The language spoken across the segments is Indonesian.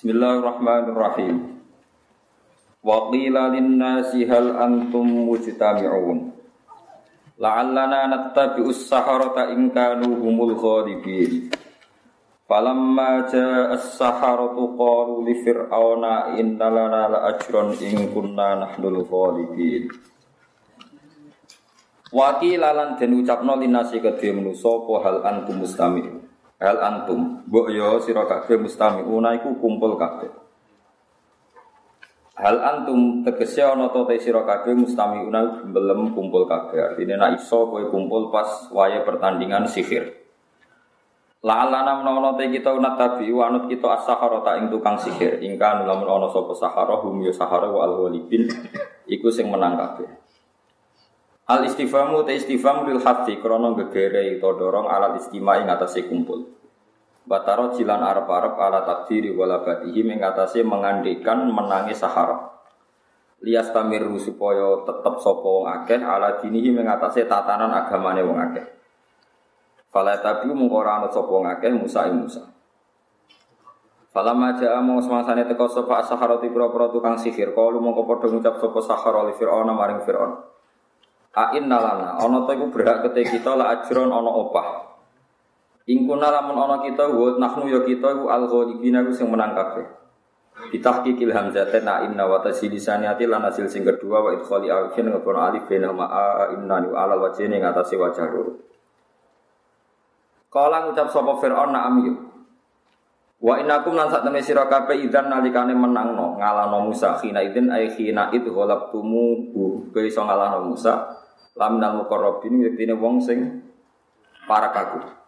Bismillahirrahmanirrahim. Wa qila lin-nasi hal antum mujtami'un. La'allana nattabi'us saharata in kanu humul ghalibin. Falamma ja'a as-saharatu qalu li fir'auna inna lana la'ajran in kunna nahnul ghalibin. Wa qila lan den ucapno linasi kedhe manusa apa hal antum mustami'un. Hal antum, mbok yo sira kabeh mustami'una iku kumpul kabeh. Hal antum tegese ana to te sira kabeh mustami'una belum kumpul kabeh. Artine nek iso kowe kumpul pas waya pertandingan sihir. La'alana menawa te kita unat tabi wanut kita as-sahara ta ing tukang sihir. Ingka lamun ana sapa sahara hum ya sahara wa al-ghalibin iku sing menang kabeh. Al istifamu te istifham lil hati krana gegere utawa dorong alat istima ing atase kumpul. Bataro jilan arep-arep ala takdiri wala batihi ing atase mengandikan menangi sahara. Lias tamiru supaya tetep sapa wong akeh ala dinihi ing atase tatanan agamane wong akeh. Fala tabiu mung ora ana sapa wong akeh Musa ing Musa. Fala maja among semasane teko sapa saharati pira-pira tukang sihir, kalu mongko padha ngucap sapa sahara li Fir'aun maring Fir'aun. Ain nalana, ono iku berhak kete kita la ajron ono opah. Ingkuna lamun ono kita wa nahnu ya kita iku al ghalibina ku sing menang kabeh. Bitahqiqil hamzatain na inna wa tasilisaniyati lan hasil sing kedua wa idkhali alifin ngepon alif bena ma a inna ni ala wajhi ning atase wajah loro. Kala ngucap sapa Fir'aun na'am yu. Wa innakum lan sak temne sira kabeh idzan nalikane menangno ngalano Musa khina idzin ai khina id ghalabtumu bu kowe iso ngalano Musa laminal muqarrabin yektine wong sing para kaku.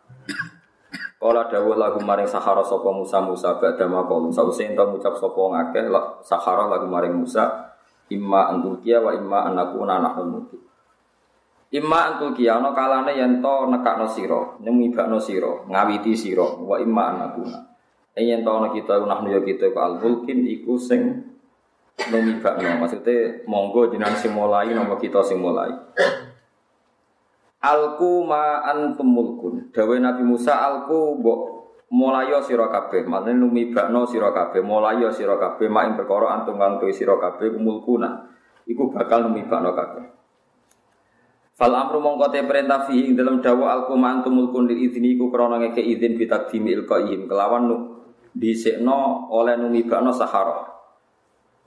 Kala dawuh lagu maring sahara sapa Musa Musa badha maqal sause ento ngucap sapa wong akeh sahara lagu maring Musa imma antukia wa imma anakuna nahnu muti. Imma antukia ana kalane yen to nekakno sira, nyemibakno sira, ngawiti sira wa imma anakuna. Yen to ana kita nahnu ya kita ku al mulkin iku sing numibakno. Maksudnya monggo jenengan sing mulai napa kita sing mulai. Alku ma antum mulkun. Dawe Nabi Musa alku mbok mulaya sira kabeh. Maknane numibakno sira kabeh, mulaya sira kabeh mak ing perkara antum kang tuwi sira kabeh mulkuna. Iku bakal numibakno kabeh. Fal amru mongko te perintah fi ing dalam dawa alku ma antum mulkun lil idzini iku krana ngeke izin bi taqdimi ilqaihim kelawan nu dhisikno oleh numibakno sahara.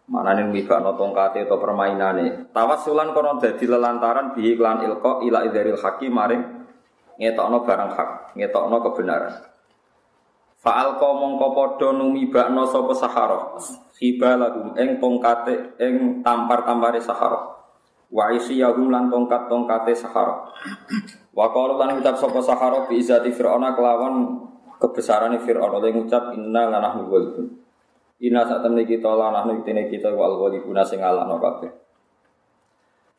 Mana nih mibakno tongkate atau permainane. Tawasulan kono dadi lelantaran bihi klan ilko ila idaril hakim maring ngetokno barang hak, ngetokno kebenaran. Faal ko mongko podo numibakno sopo sahara. Hiba lagu eng tongkate eng tampar-tampare sahara. Wa isiyahum lan tongkat-tongkate sahara. Wa qalu lan ucap sopo sahara bi izati fir'auna kelawan kebesarane fir'aun oleh ngucap inna lanahnu walidun. Ina saat temen kita lanah nuktine kita wal ghalibuna sing ngalahno kabeh.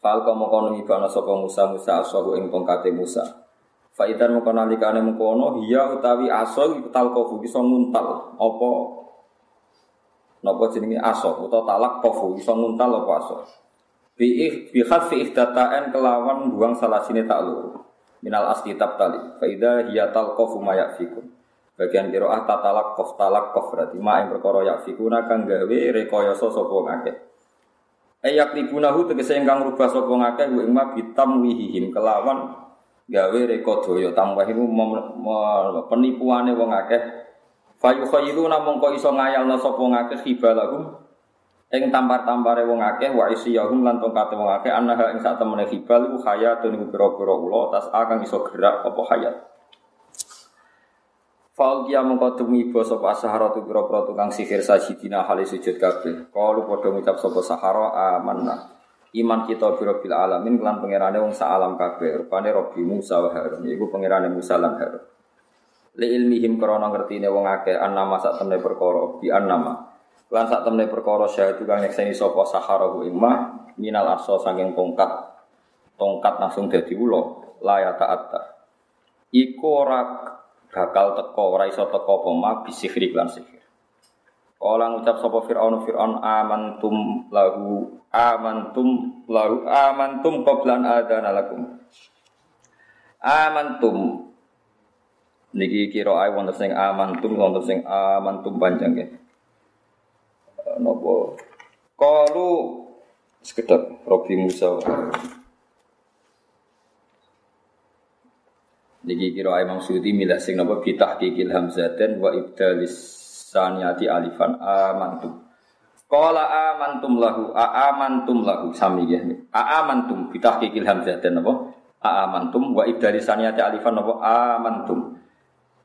Fal kama kono ibana sapa Musa Musa asahu ing tongkate Musa. Faidan mengko nalikane mengkono hiya utawi aso iku talqafu iso nguntal apa napa jenenge aso utawa talak qafu iso nguntal apa aso. Bi bi khafi ihdataan kelawan buang salah sini tak luru. Minal asli tali. Faida hiya talqafu ma yafikum. Bagian kiroah tatalak kof talak kof berarti ma yang perkara yak fikuna kang gawe rekoyoso sopo ngake. Ayak libunahu tegese ingkang rubah ngake gue ma bitam wihihim kelawan gawe reko doyo tambah iku penipuane wong akeh. Fayu khairu namung kok iso ngayalno sapa ngake khibalahum ing tampar-tampare wong akeh wa isiyahum lan tongkate wong akeh anaha ing sak temene khibal iku hayatun iku pira-pira ula tas akan iso gerak apa hayat. Faul kia mengkodumi ibu sopa sahara tu biro pro tukang sihir sajidina hali sujud kabeh. Kalu podo ngucap sopa sahara amanna. Iman kita biro bil alamin kelan pengirane wong sa alam kabeh. Rupane Robi Musa wa Harun. Iku pengirane Musa lan Harun. Li ilmihim krana ngertine wong akeh annama sak temne perkara bi annama. Lan sak temne perkara syahid kang nyekseni sapa sahara hu imah minal arsa saking tongkat. Tongkat langsung dadi ula la ya ta'atta. Iku ora bakal teko ora iso teko apa ma bisihri lan sihir. Kala ngucap sapa Firaun Firaun amantum lahu amantum lahu amantum qablan adana lakum. Amantum niki kira ae wonten sing amantum wonten sing amantum panjang nggih. nopo kalu sekedap Robi Musa Niki kira Imam Suyuti milah sing napa bitah kikil hamzaten wa ibdalis saniyati alifan amantum. Qala amantum lahu a amantum lahu sami ya. A amantum kikil hamzaten napa? A amantum wa ibdalis saniyati alifan napa amantum.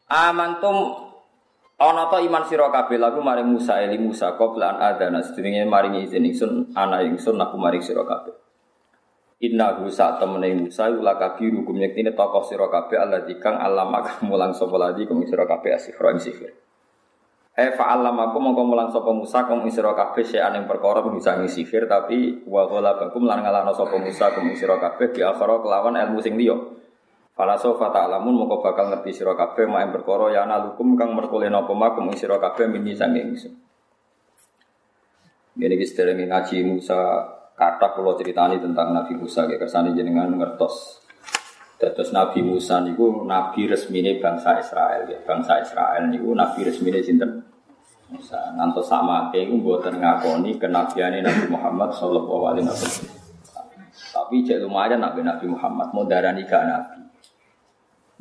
Amantum ana ta iman sira kabeh lagu maring Musa eli Musa qabla an adana sedurunge maring izin ingsun ana ingsun aku maring sira kabeh. Inna hu saat temene Musa ula kabiru kum yektine tokoh sira kabeh Allah dikang alama mulang sapa ladi kum sira kabeh asifra ing sihir. Eh fa aku mongko mulang sapa Musa kum sira kabeh sing ing perkara bisa ing sihir tapi wa ghalabakum lan ngalahno sapa Musa kum sira kabeh bi akhara kelawan ilmu sing liya. Fala sofa ta'lamun mongko bakal ngerti sira kabeh mak ing perkara ya nalukum kang merkule napa makum ing sira kabeh mini ngaji Musa kata kalau ceritani tentang Nabi Musa kayak kersane jenengan ngertos. Terus Nabi Musa niku nabi resmine bangsa Israel ya. Bangsa Israel niku nabi resmine sinten? Musa. Ngantos sama iku mboten ngakoni kenabiane Nabi Muhammad sallallahu alaihi wasallam. Tapi cek lumayan Nabi Nabi Muhammad mau darani gak nabi.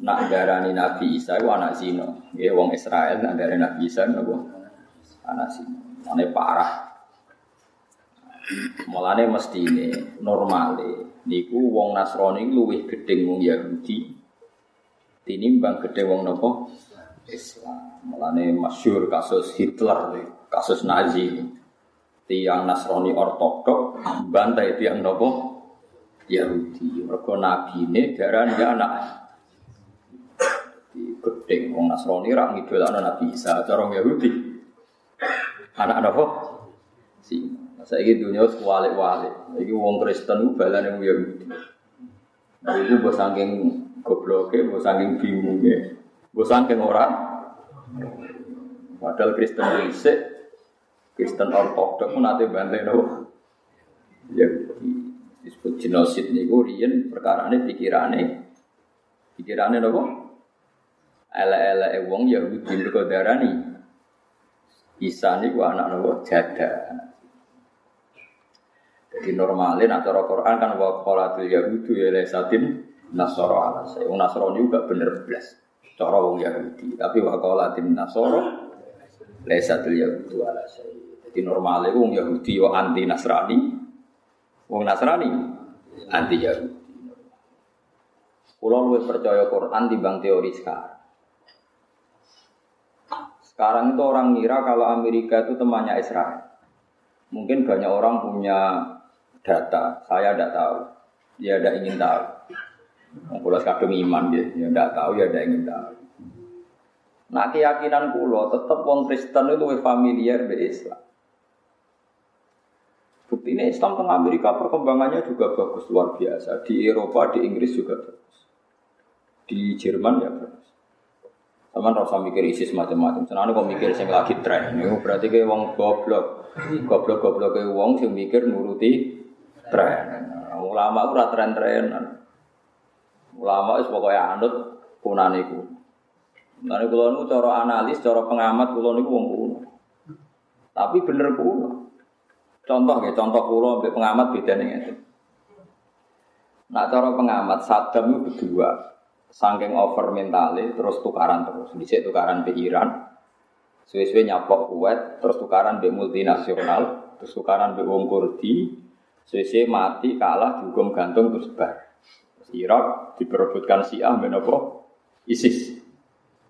Nak darani Nabi Isa itu anak zino. Ya wong Israel nak darani Nabi Isa itu anak zino. Ane parah. Mulane mesti ini normale niku wong Nasrani luwih gedeng wong Yahudi tinimbang gedeng wong nopo Islam. Mulane masyur kasus Hitler, kasus Nazi. Tiang Nasrani ortodok bantai tiang nopo Yahudi. Mergo nabine darani anak gedeng wong Nasrani ra ngidolakno Nabi Isa, cara Yahudi. Anak nopo? Si saya ini dunia sekualik-walik. Ini wong Kristen itu balan yang Yahudi. Nah, itu bos saking gobloknya, bos saking bingungnya, bos saking orang. Padahal Kristen Isik, Kristen Ortodok pun nanti bantai no. Ya, disebut genosid nih, rian perkara ini pikirannya, pikirannya nopo. Ele-ele wong Yahudi berkodara nih. Isa nih anak nopo jada. Jadi normalin atau Quran kan wa qolatul yahudu ya lesatin nasoro ala saya. Wong Nasrani juga bener belas. Cara wong Yahudi. Tapi wa qolatin nasoro lesatul yahudu ala saya. Jadi normalnya wong Yahudi yo anti Nasrani. Wong Nasrani anti Yahudi. Kulo luwih percaya Quran bang teori sekarang. Sekarang itu orang ngira kalau Amerika itu temannya Israel. Mungkin banyak orang punya data, saya tidak tahu. Ya tidak ingin tahu. Kalau kadung iman dia, ya tidak tahu, ya tidak ingin tahu. Nah keyakinan kulo tetap wong Kristen itu lebih familiar dengan Islam. Bukti ini Islam tengah Amerika perkembangannya juga bagus luar biasa. Di Eropa, di Inggris juga bagus. Di Jerman ya bagus. Sama rasa mikir ISIS macam-macam. Senang kok mikir sing lagi tren. Ini berarti kayak wong goblok. Goblok-goblok kayak wong sing mikir nuruti tren. Ulama ora tren-trenan. Ulama itu pokoknya anut kunan iku. Nanti kulo niku analis, cara pengamat kulo niku kuno. Tapi bener kuno. Contoh ya, contoh kulo ambek pengamat beda nih itu. Nah cara pengamat Saddam itu berdua, saking over mentale, terus tukaran terus. Di tukaran di Iran, suwe-suwe nyapok kuat, terus tukaran di multinasional, terus tukaran di wong Kurdi, Sese mati kalah dihukum gantung terus bar. Irak diperebutkan Syiah menopo ISIS.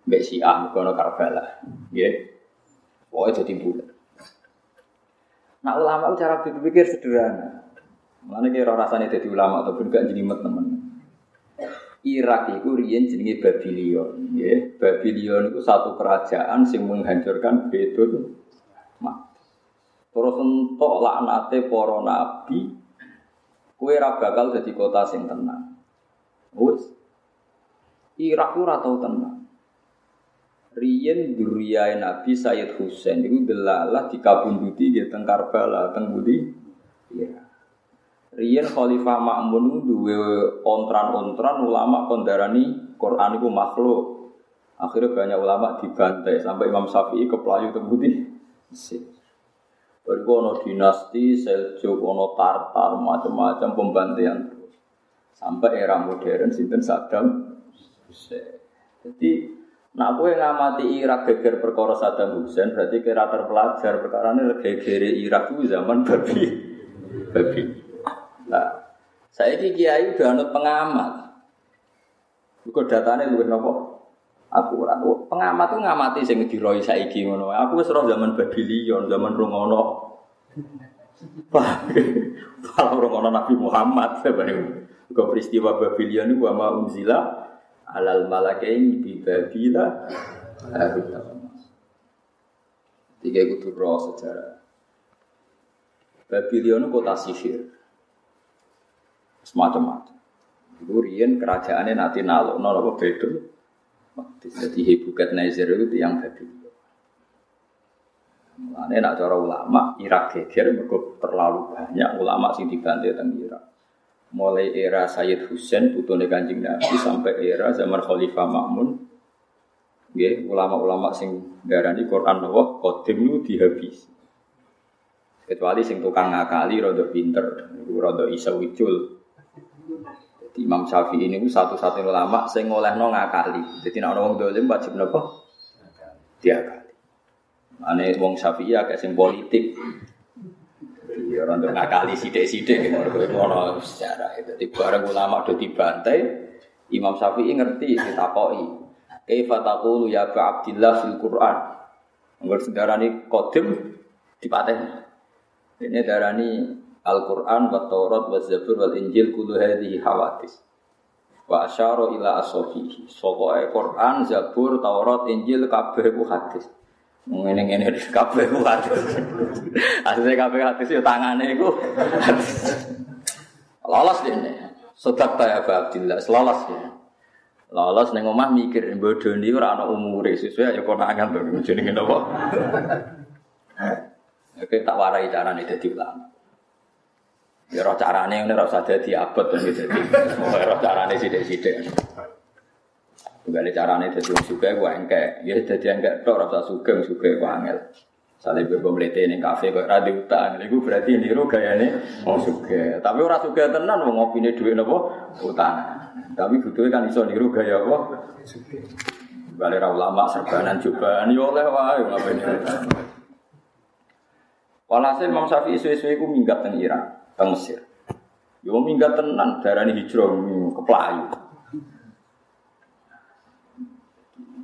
Mbak Syiah kono Karbala. Nggih. Pokoknya jadi bulat. Nah ulama cara berpikir sederhana. Mana kira rasanya jadi ulama ataupun gak jelimet teman. Irak itu rian jenenge Babylon, ya. Babylon itu satu kerajaan yang menghancurkan Betul Terus entuk laknate para nabi, kue ra bakal dadi kota sing tenang. Wes. Irak ora tau tenang. Riyen duriyae Nabi Sayyid Husain itu delalah dikabunduti di teng Karbala, teng Budi. Iya. Riyen Khalifah Ma'mun duwe ontran-ontran ulama kondarani Quran itu makhluk. Akhirnya banyak ulama dibantai sampai Imam Syafi'i ke Pelayu teng Budi. Bariku ono dinasti, Seljuk, ono Tartar, macam-macam pembantian terus. Sampai era modern sinten Saddam Hussein. Jadi Nah, aku yang ngamati Irak geger perkara Saddam Hussein berarti kira terpelajar perkara ini geger Irak itu zaman babi, babi. Nah, saya ini kiai udah pengamat. Bukan datanya lu nopo? Aku aku pengamat tuh ngamati sing diroi saiki ngono. Aku wis zaman Babylon, zaman Rungono. Kalau Rungono Nabi Muhammad sebenarnya. Kau peristiwa Babylon itu sama unzila alal malakaini bi babila harut Tiga itu roh sejarah. Babylon kota sihir. Semacam-macam. Itu kerajaannya nanti nalo, nalo apa beda. Jadi Hebukat Nazir itu yang Babylon. Mulane nak cara ulama Irak geger mergo terlalu banyak ulama sing dibantai teng Irak mulai era Sayyid Husain putune Kanjeng Nabi sampai era zaman Khalifah Makmun nggih ulama-ulama sing darani Quran Allah qadim itu dihabis kecuali sing tukang ngakali rada pinter rada iso wicul Jadi Imam Syafi'i ini satu-satunya ulama sing ngolehno ngakali jadi nek ana wong dolim wajib napa diakali ane wong Syafi'i agak sing politik Ya orang tuh ngakali sidik-sidik gitu. Ono sejarah itu. Di bareng ulama udah dibantai, Imam Syafi'i ngerti ditakoi. Kaifa taqulu ya Ba Abdillah fil Quran. Nggak sedarani kodim dipaten. Ini darani Al-Quran wa Taurat wa Zabur wal Injil kudu hadhihi hawadis. Wa asyara ila asofihi. Sokoe Quran, Zabur, Taurat, Injil kabeh ku hadis. Ngene ngene di kabeh ku hadis. Asline kabeh hadis yo tangane iku. Lolos dene. Sodak ta ya Abdillah, lolos ya. Lolos ning omah mikir bodoni ora ana umure sesuai ya konangan to jenenge napa. Oke tak warai carane dadi ulama. Ya roh carane ngene ora usah dadi abot to dadi. Ora carane sithik-sithik. Gak carane dadi wong sugih ku engke. Ya dadi engke tok ora usah sugih sugih ku angel. Sale bebo mlete ning kafe kok ra utang. Iku berarti niru gayane wong sugih. Tapi ora sugih tenan wong ngopine dhuwit napa utang. Tapi butuhe kan iso niru gaya apa? Sugih. Bale ra ulama serbanan cobaan yo oleh wae ngapene. Walhasil Imam Syafi'i suwe-suwe iku minggat teng Irak, teng Mesir. Yo minggat tenan darani hijrah ke Pelayu.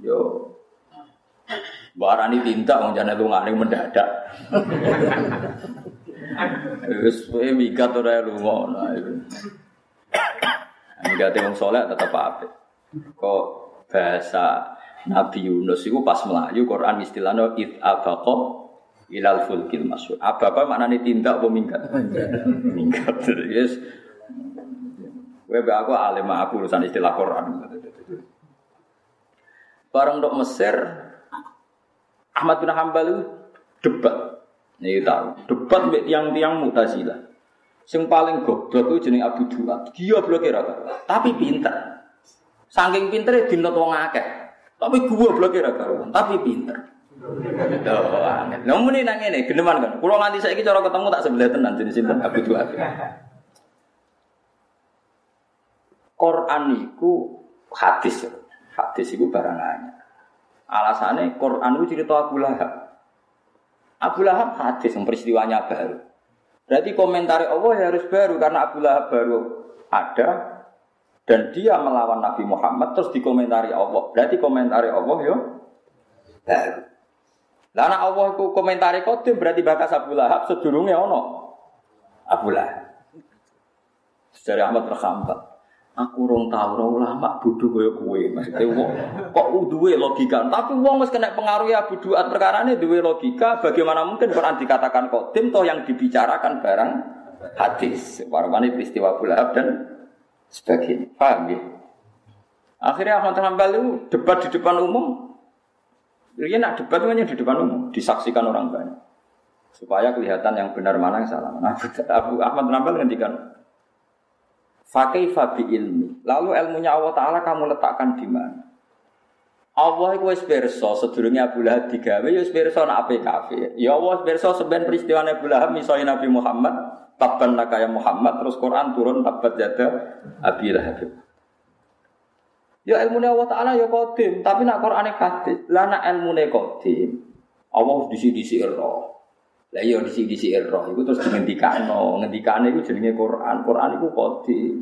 Yo tinta wong jane lungane mendadak. Wis kowe migat ora lunga. Nah, Migate wong saleh tetep apik. Kok bahasa Nabi Yunus itu pas melayu Quran istilahnya it abaqa ilal fulkil masyhur. Ababa maknane tindak apa minggat? minggat. Yes. Kowe aku alim aku urusan istilah Quran. Bareng dok Mesir, Ahmad bin Hambal debat. Nih tahu, debat mbek tiang-tiang Mu'tazilah. Sing paling goblok itu jeneng Abu Duat. Dia blok kira tapi pinter. Saking pintere dinot wong akeh. Tapi gua blok kira tapi pinter. Tuh, aneh. Namun ini nang ini, geneman kan. Kalau nganti saya cara ketemu tak sebelah tenan jenis sinten Abu Duat. Quran itu hadis. Hadis itu barang anyar. Alasannya Quran itu cerita Abu Lahab. Abu Lahab hadis yang peristiwanya baru. Berarti komentar Allah ya harus baru karena Abu Lahab baru ada dan dia melawan Nabi Muhammad terus dikomentari Allah. Berarti komentari Allah yo baru. Karena Allah itu komentari kodim berarti bakas Abu Lahab sedurungnya ono Abu Lahab. Sejarah Ahmad Rahmat. Aku rong tau ora ulama bodho kaya kowe. Maksudnya wong kok duwe logika. Tapi wong wis kena pengaruh ya buduat perkara ini duwe logika. Bagaimana mungkin Quran dikatakan kodim toh yang dibicarakan barang hadis. Warmane peristiwa Bulahab dan sebagainya. Paham ya? Akhirnya Ahmad Hanbal itu debat di depan umum. Dia nak debat itu hanya di depan umum, disaksikan orang banyak. Supaya kelihatan yang benar mana yang salah. Nah, Abu Ahmad Hanbal ngendikan, Fakih fabi ilmi. Lalu ilmunya Allah Ta'ala kamu letakkan di mana? Allah iku wis pirsa Abu Lahab digawe ya wis pirsa nek ape kafir. Ya Allah wis pirsa sampean peristiwa Abu Lahab misalnya Nabi Muhammad tabban nakaya Muhammad terus Quran turun tabat jada Abi Lahab. Ya ilmu Allah Ta'ala ya kodim, tapi nak Quran hadis. Lah nak ilmu kodim, Allah disi-disi roh. Lah iya disi-disi roh, itu terus ngendikano, ngendikane itu jenenge Quran. Quran itu kodim.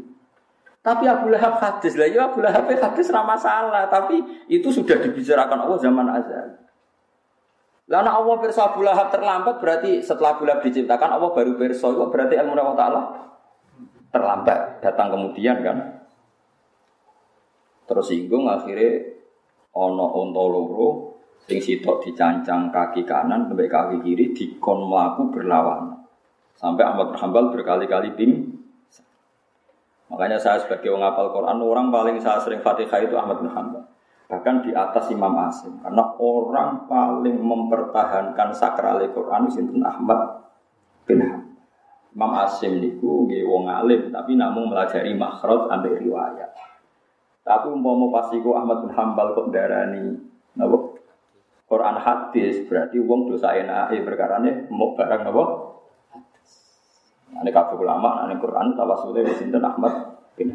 Tapi Abu Lahab hadis lah, ya Abu Lahab hadis ramah masalah, tapi itu sudah dibicarakan Allah zaman azal. Karena Allah perso Abu Lahab terlambat berarti setelah Abu Lahab diciptakan Allah baru perso berarti ilmu Allah Taala terlambat datang kemudian kan. Terus singgung akhirnya ono onto loro sing sitok dicancang kaki kanan sampai kaki kiri dikon melaku berlawan. Sampai Ahmad Hambal berkali-kali ping Makanya saya sebagai orang apal Quran, orang paling saya sering Fatihah itu Ahmad bin. Bahkan di atas Imam Asim. Karena orang paling mempertahankan sakral Quran itu Ahmad bin Hanbal. Imam Asim niku nggih wong alim tapi namun melajari makhraj ambil riwayat. Tapi umpama pas iku Ahmad bin Hanbal kok darani napa Quran hadis berarti wong dosa enake perkara ne mau barang napa Ane kabeh ulama, ane Quran tawasule wis sinten Ahmad bin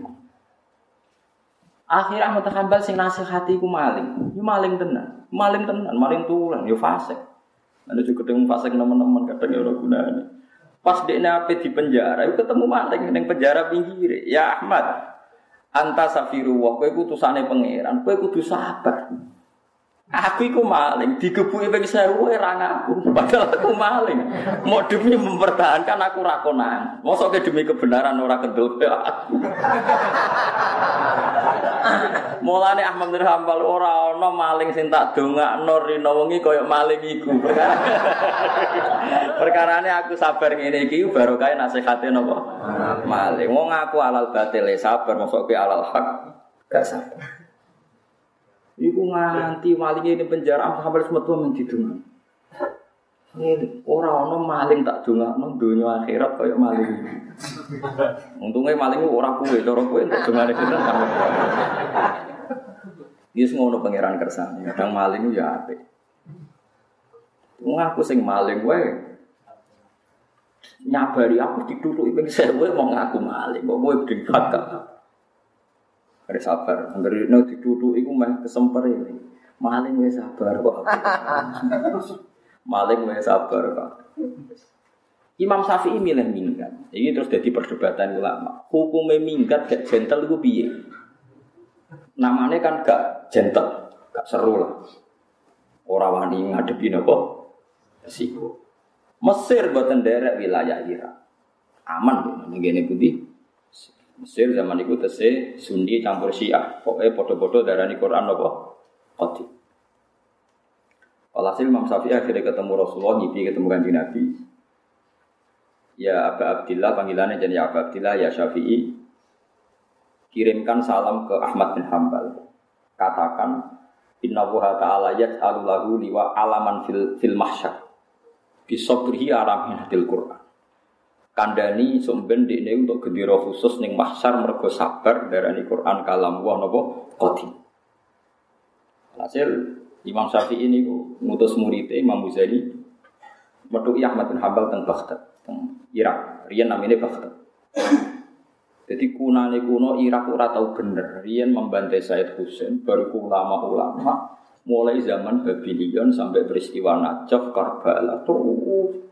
Akhir Ahmad Hanbal sing nasihati ku maling. Yo maling tenan. Maling tenan, maling tulan, yo fasik. Ane juga ketemu fasik teman-teman kadang yo ora gunane. Pas dekne ape di penjara, yo ketemu maling ning penjara pinggir. Ya Ahmad, anta safiru wa kowe utusane pangeran, kowe kudu sabar. Aku iku maling, digebuki ping 1000 ora ngaku. Padahal aku maling. Mau demi mempertahankan aku ra konang. Mosok demi kebenaran ora kendel aku. Mulane Ahmad bin Hambal ora ana maling sing tak dongakno rino wengi kaya maling iku. Perkarane aku sabar ngene iki barokah nasihate napa? Maling. Wong aku alal batil sabar, mosok ke alal hak gak sabar. Iku nganti maling ini penjara sampai semetu mendidungan. Ini orang orang maling tak dunga, non dunia akhirat kayak maling. Untungnya maling orang kue untuk dunga itu kan kamu. Dia semua orang pangeran kersane, kadang maling ya ape. Ngaku sing maling gue, nyabari aku ditutup iping sewe mau ngaku maling, kok gue berikat gak. Ada sabar. Angger no dituduh iku meh kesemper ini. Maling wae sabar kok. Maling wae sabar kok. Imam Syafi'i milih minggat. Ini terus jadi perdebatan ulama. Hukumnya minggat gak gentle itu piye? Namanya kan gak gentle, gak seru lah. Orang wani ngadepi nopo resiko. Mesir buatan derek wilayah Irak. Aman ini gini putih. Mesir zaman itu tese Sunni campur Syiah. Pokoknya bodoh-bodoh darah Quran apa? Qadi. Walhasil Imam Syafi'i akhirnya ketemu Rasulullah, ngipi ketemu kanji Nabi. Ya Abu Abdillah, panggilannya jadi ya Abu Abdillah, ya Syafi'i. Kirimkan salam ke Ahmad bin Hambal. Katakan, Inna wuha ta'ala yaj'alu lahu liwa alaman fil, fil mahsyar. Bisobrihi aramin hadil Qur'an kandani sumben ini untuk gendera khusus ning mahsyar mergo sabar darani Quran kalam wah napa qadi. Hasil Imam Syafi'i ini ngutus murid Imam Ghazali metu Ahmad bin Hambal teng Baghdad, teng Irak. Riyen namanya Baghdad. Jadi kunane kuno Irak ora tau bener. Riyen membantai Said Husain baru ulama-ulama mulai zaman Babylon sampai peristiwa Najaf, Karbala terus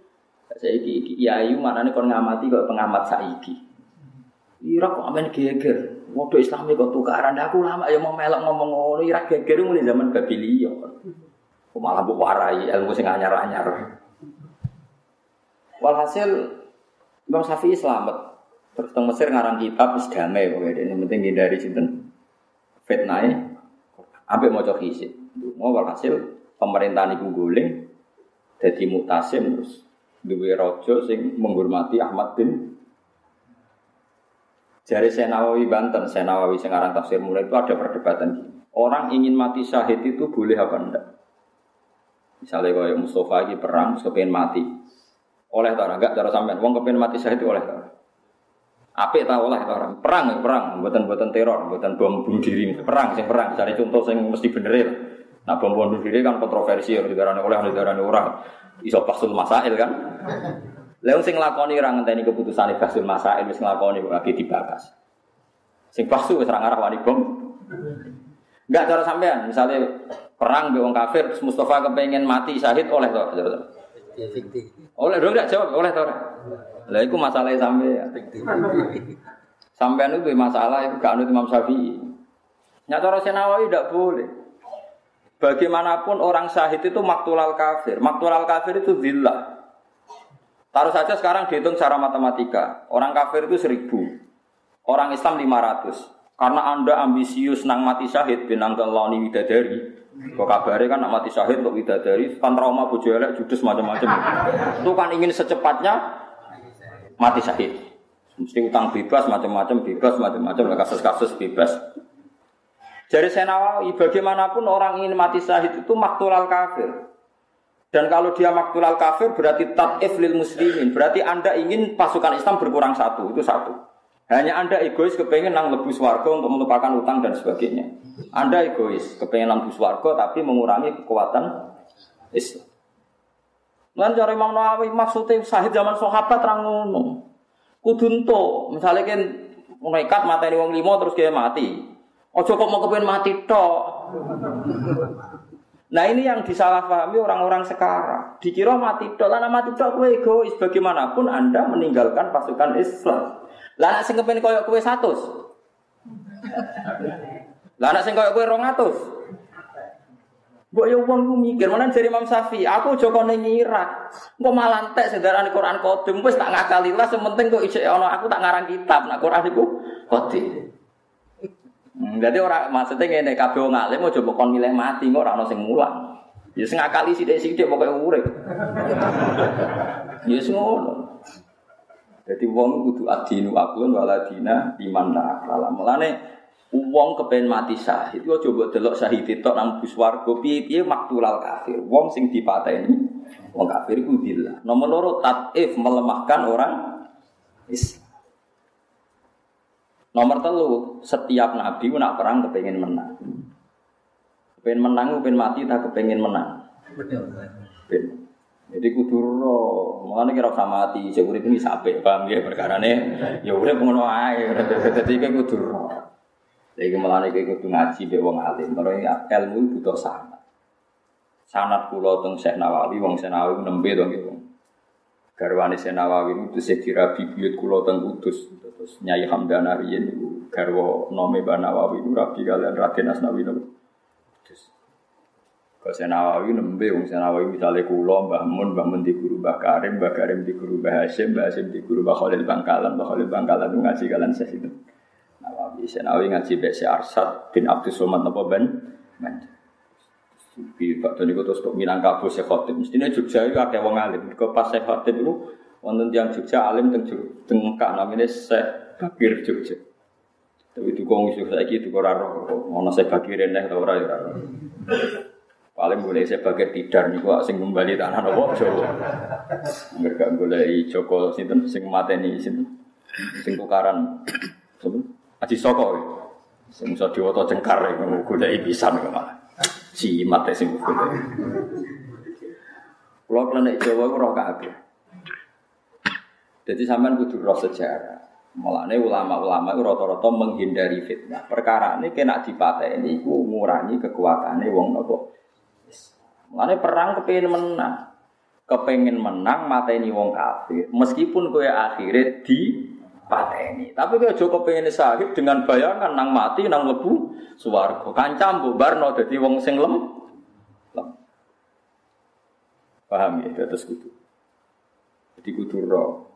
Saiki iki ya ayu manane kon ngamati kok pengamat saiki. Irak kok amen geger. Modho Islami kok tukaran aku lama ya mau melok ngomong ngono Irak geger mulai zaman Babilia. Kok malah mbok warai ilmu sing anyar-anyar. Walhasil Imam Syafi'i selamat. Terus teng Mesir ngarang kitab wis damai ini penting hindari sinten fitnah Ambek maca hisib. Mau walhasil pemerintahan iku guling jadi mutasim terus duwe rojo sing menghormati Ahmad bin Jari Senawawi Banten, Senawawi Sengarang Tafsir Mulai itu ada perdebatan. Orang ingin mati syahid itu boleh apa enggak? Misalnya kalau Mustafa lagi perang, kepengen mati. Oleh tak enggak cara sampean, wong kepengen mati syahid itu oleh tak? Apik tak oleh orang? Perang, perang, buatan buatan teror, buatan bom bunuh diri, perang, sing perang. Cari contoh sing mesti bener Nah bom bunuh diri kan kontroversi, harus darahnya oleh, darahnya orang. Iso pasul masail kan. Lalu sing lakoni orang ngenteni keputusan pasul masail, wis nglakoni kok lagi dibahas. Sing pasu wis ora ngarah wani bom. Enggak cara sampean, misalnya perang be wong kafir, Mustafa kepengen mati syahid oleh to. Ya Oleh dong enggak jawab, oleh to. Lah iku masalah sampean. Sampean itu masalah itu gak anut Imam Syafi'i. Nyata cara Senawawi tidak boleh. Bagaimanapun orang syahid itu maktulal kafir. Maktulal kafir itu zillah. Taruh saja sekarang dihitung secara matematika. Orang kafir itu seribu. Orang Islam lima ratus. Karena anda ambisius nang mati syahid binang keloni widadari. Kok kabarnya kan nak mati syahid untuk widadari. Kan trauma bojo elek judes macam-macam. Itu kan ingin secepatnya mati syahid. Mesti utang bebas macam-macam bebas macam-macam kasus-kasus bebas. Jadi saya Nawawi, bagaimanapun orang ingin mati syahid itu maktulal kafir. Dan kalau dia maktulal kafir berarti tat'if lil muslimin. Berarti Anda ingin pasukan Islam berkurang satu, itu satu. Hanya Anda egois kepengen nang lebus warga untuk melupakan utang dan sebagainya. Anda egois, kepengen lebus warga tapi mengurangi kekuatan Islam. Lan cara Imam Nawawi maksudnya sahid zaman sahabat terang ngono. Kudunto, misalnya kan nekat materi wong limo terus dia mati. Ojo kok mau kepengen mati tok. Nah ini yang disalahpahami orang-orang sekarang. Dikira mati tok, lah mati tok kue egois. Bagaimanapun Anda meninggalkan pasukan Islam. Lah sing kepengen koyok kue satu. Lah sing koyok kue rongatus. Mbok yo wong ku mikir, mana dari Imam Syafi'i, aku joko ning Irak. Engko malah entek sedarane Quran Qadim wis tak ngakali lah, sementing kok isih ana aku tak ngarang kitab. Nah Quran iku Qadim. Hmm, jadi orang maksudnya ngene kabeh wong alim mau coba kon milih mati kok ora ono sing mulang. Ya sing ngakali sithik-sithik pokoke urip. Ya ngono. Jadi wong kudu adinu aklun waladina iman akala. Mulane wong kepen mati syahid yo coba delok syahid itu nang bus warga piye-piye maktulal kafir. Wong sing dipateni wong kafir iku dillah. Nomor loro tatif melemahkan orang Islam. Nomor telu, setiap nabi nak perang kepengen menang. Kepengen menang, kepengen mati, tak kepengen menang. Betul. Jadi kudu ro, mulane kira sama mati, saya urip ini sampai paham ya perkarane ya urip ngono ae, dadi iki kudu ro. Iki mulane iki kudu ngaji mbek wong alim, kalau ilmu butuh sanad. Sanad kula teng Syekh Nawawi, wong Syekh Nawawi nembe to nggih garwane Senawawi itu sing dirabi buyut kula teng Kudus terus Nyai Hamdana riyen niku garwa nome Banawawi itu rabi kalian Raden Asnawi niku Kudus Kau Senawawi nembe wong Senawawi misalnya kula Mbah Mun Mbah Mun di guru Mbah Karim Mbah Karim di guru Mbah Hasyim Mbah Hasyim di guru Mbah Khalil Bangkalan Mbah Khalil Bangkalan itu ngaji kalian saya itu Nawawi Senawawi ngaji Besi Arsad bin Abdus Somad napa ben di Pak Doni terus kok Minangkabau Syekh Khotib. Mestinya Jogja itu ada wong alim. Kau pas Syekh Khotib itu wonten yang Jogja alim teng tengkak namanya Syekh Bakir Jogja. Tapi itu kong isu saya gitu kok raro, mana saya bagirin deh tau raro. Paling boleh saya bagi tidar nih kok sing kembali tanah nopo Jawa. Mereka boleh Joko sinten sing mateni sinten sing tukaran. Aji Soko. Sing iso diwoto cengkar golek pisan kok malah jimat ya sing kudu. Kalau klenek Jawa roh kabeh. Jadi sampean kudu roh sejarah. Mulane ulama-ulama itu rata-rata menghindari fitnah. Perkara ini kena dipateni iku ngurangi kekuatane wong nopo. Mulane perang kepengin menang. Kepengin menang mateni wong kafir. Meskipun kowe akhirnya di pateni. Tapi kalau Joko pengen sahib dengan bayangan nang mati nang lebu suwargo. Kancam bu Barno jadi wong sing lem. lem. Paham ya? Terus kudu. Jadi kudu roh.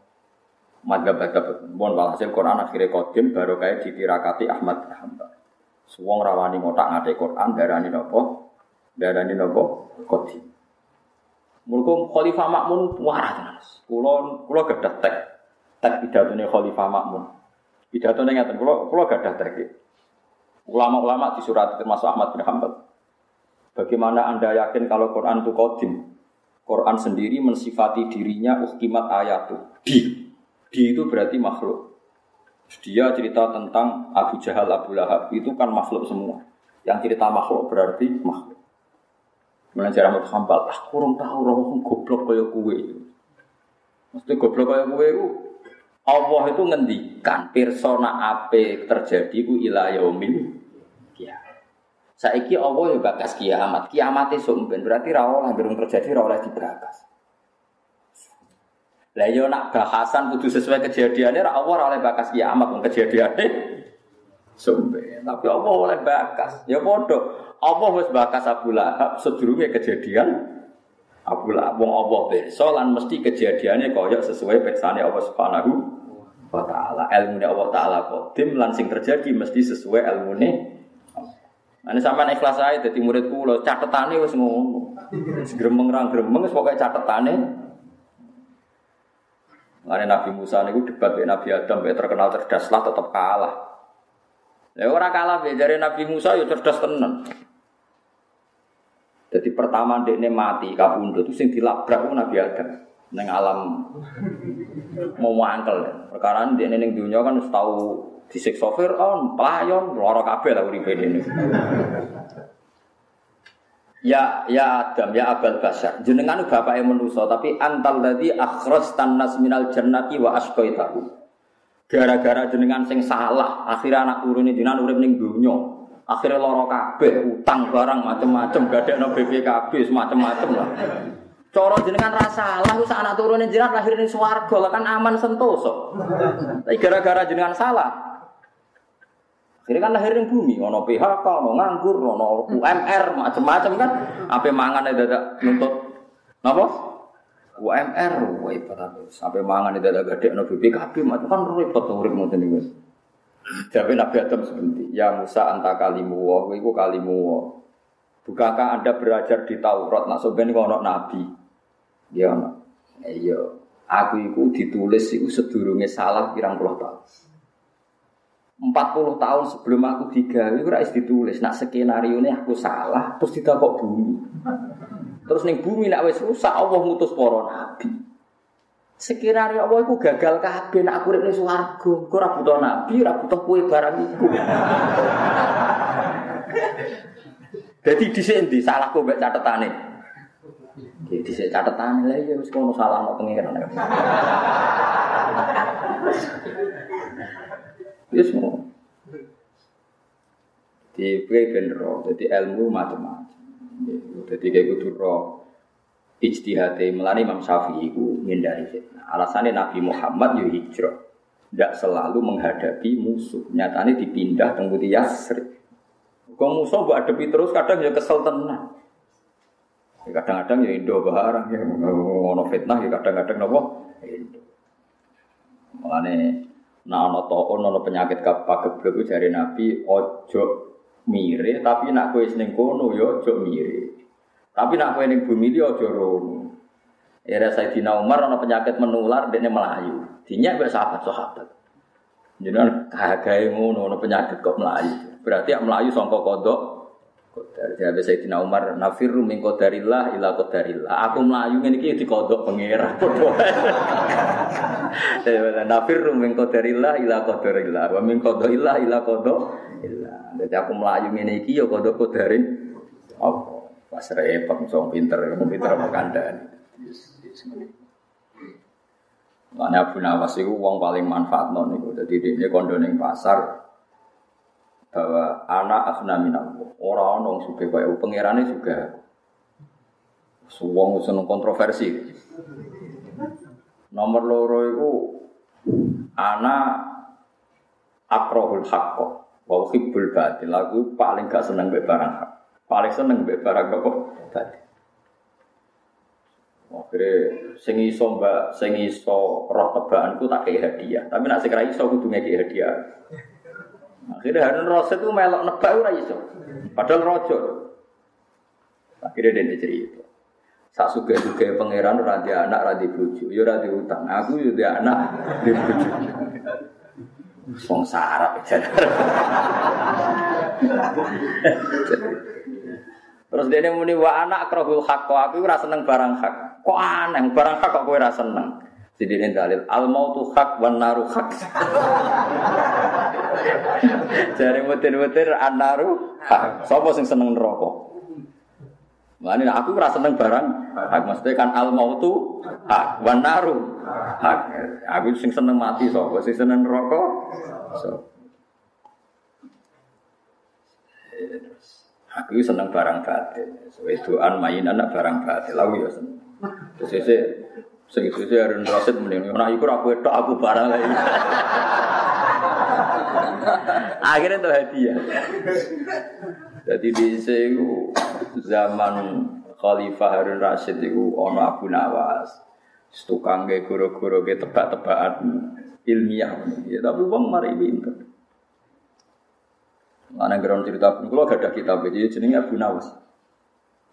Madhab-madhab. Mohon walhasil Quran akhirnya kodim baru kayak ditirakati Ahmad Hamba. Suwong rawani ngotak ngade Quran darani nopo. Darani nopo kodim. Mulku Khalifah Makmun waras. Kulo kulo gadah tek tek pidatone Khalifah Makmun. Pidatone ngaten kula kula gadah tek. Ulama-ulama di surat termasuk Ahmad bin Hanbal. Bagaimana Anda yakin kalau Quran itu kodim? Quran sendiri mensifati dirinya uhkimat ayatu. Di. Di itu berarti makhluk. Dia cerita tentang Abu Jahal, Abu Lahab. Itu kan makhluk semua. Yang cerita makhluk berarti makhluk. Mulai cara mau hambal, ah kurang tahu roh goblok kaya kue. Mesti goblok kaya kue itu Allah itu ngendikan persona apa terjadi ku ila yaumil kiamat. Saiki Allah ya bakas kiamat. Kiamat itu berarti ra oleh terjadi ra oleh dibakas. Lah yo nak bahasan kudu sesuai kejadiannya ra Allah oleh bakas kiamat wong kejadiannya sumben. Tapi Allah oleh bakas. Ya padha. Allah wis bakas Abu Lahab sedurunge kejadian Abu Lahab wong Allah pirsa lan mesti kejadiannya kaya sesuai pirsane Allah Subhanahu wa taala. Ilmune Allah taala kodim lan sing terjadi mesti sesuai ilmune Nah, ini sampai ikhlas saya jadi murid kulo catetane wis ngono. Gremeng rang gremeng wis pokoke Mane Nabi Musa niku debat dengan Nabi Adam terkenal cerdas lah tetap kalah. Ya ora kalah ya dari Nabi Musa ya cerdas tenan. Jadi pertama dekne mati kabundut itu sing dilabrak Nabi Adam neng alam mau mangkel. Perkara dekne ning dunia kan wis tau disiksa Firaun, pelayon, lara kabeh lah uripe dene. Ya ya Adam ya Abal Basar. Jenengan bapake manusa tapi antal tadi akhras tanas minal jannati wa asqaitahu. Gara-gara jenengan sing salah, akhirnya anak turun ini jenengan urip ning dunya. Akhirnya loro kabeh, utang barang macem-macem, gadekno BPKB semacam-macam lah. Coro jenengan rasa lah, usah anak turunin jenengan lahir ning swarga kan aman sentoso. Tapi gara-gara jenengan salah, Akhirnya kan lahir ning bumi, ono PHK, ono nganggur, ono UMR, macam-macam kan. Apa mangan ada dadak nuntut napa? UMR, wah ibarat sampai mangan ada dadak gede ono BPKB, macam kan repot urip ngoten niku. Jadi Nabi Adam seperti, ya Musa anta kalimu wa, iku kalimu wa. Bukankah anda belajar di Taurat, nak sebenarnya ono Nabi? Ya ono. Iya, aku itu ditulis itu sedurunge salah pirang puluh tahun. 40 tahun sebelum aku digawe ora wis ditulis nak skenario ini aku salah terus ditakok bumi. Terus ning bumi nak wis rusak Allah ngutus para nabi. Skenario Allah iku gagal kabeh nak aku urip ning swarga. Kok ora butuh nabi, ora butuh kowe barang iku. Jadi dhisik ndi salahku mbek catetane. Di dhisik catetane lha ya wis kono salah no pengiran. Ya semua. Di ben roh, jadi ilmu macam-macam. Jadi kayak gitu roh. Ijtihad melani Imam Syafi'i itu menghindari fitnah. Alasannya Nabi Muhammad yo hijrah. Tidak selalu menghadapi musuh. Nyatanya dipindah tunggu di Yasri. Kau musuh buat adepi terus kadang ya kesel tenang. Kadang-kadang ya Indo barang ya ngono fitnah ya kadang-kadang nopo Indo. Mulane Nah, ono toon, ono penyakit kapak geblek dari Nabi, ojo mire, tapi nak kue seneng kono yo ya ojo mire. Tapi nak kue ning bumi dia ojo rono. Era Sayyidina Umar ono penyakit menular, dia melayu. Dinya be sahabat sahabat. Jadi kagak ngono, ono penyakit kok melayu. Berarti yang melayu songkok kodok. Kodar. Jadi Sayyidina Umar nafirru min qadarillah ila qadarillah. Aku melayu ngene iki dikodok pangeran. Nafirru min qadarillah ila qadarillah wa min qadarillah ila qadarillah. Jadi aku melayu ngene iki ya kodok qadarin apa? Pas repot song pinter, pinter apa kandhani. Mana Abu Nawas itu uang paling manfaat non itu. Jadi dia kondo neng pasar bahwa anak asna minallah. Orang orang suka kaya pangerannya juga. Suwong seneng kontroversi. Nomor loro itu anak akrohul hakko. Wa hibbul batil. Aku paling gak seneng mbek barang hak. Paling seneng mbek barang apa? Batil. Akhirnya sing iso mbak sing iso roh tebakanku tak kayak hadiah. Tapi nak ra iso kudu ngeki hadiah. Akhirnya Harun Rasul itu melok nebak ora iso. Padahal rojo. Akhirnya dia cerita. Sak suga suga pangeran ora dia anak ora bojo, ya ora utang. Aku ya dia anak di bojo. Wong sarap Terus dia muni wa anak akrahul hak kok aku ora seneng barang hak. Kok aneh barang hak kok kowe ora seneng. Ini dalil al mautu hak wan naru hak. Jari mutir-mutir an naru hak. Sopo sing seneng neraka? Mulane aku ora seneng barang hak mesti kan al mautu hak wan naru hak. Aku sing seneng mati sapa sing seneng neraka. So. Aku seneng barang. Wedoan main anak barang batin. Lalu ya seneng. Terus sing sese Harun Rasid mending ora iku aku wedok aku barang lagi. Akhirnya itu hadiah. Jadi di sini zaman Khalifah Harun Rasid itu ono Abu Nawas. Tukang ge guru-guru ge tebak-tebakan ilmiah. Ya, tapi uang mari pinter. Mana ground cerita pun kalau gak ada kitab jadi jenenge Abu Nawas.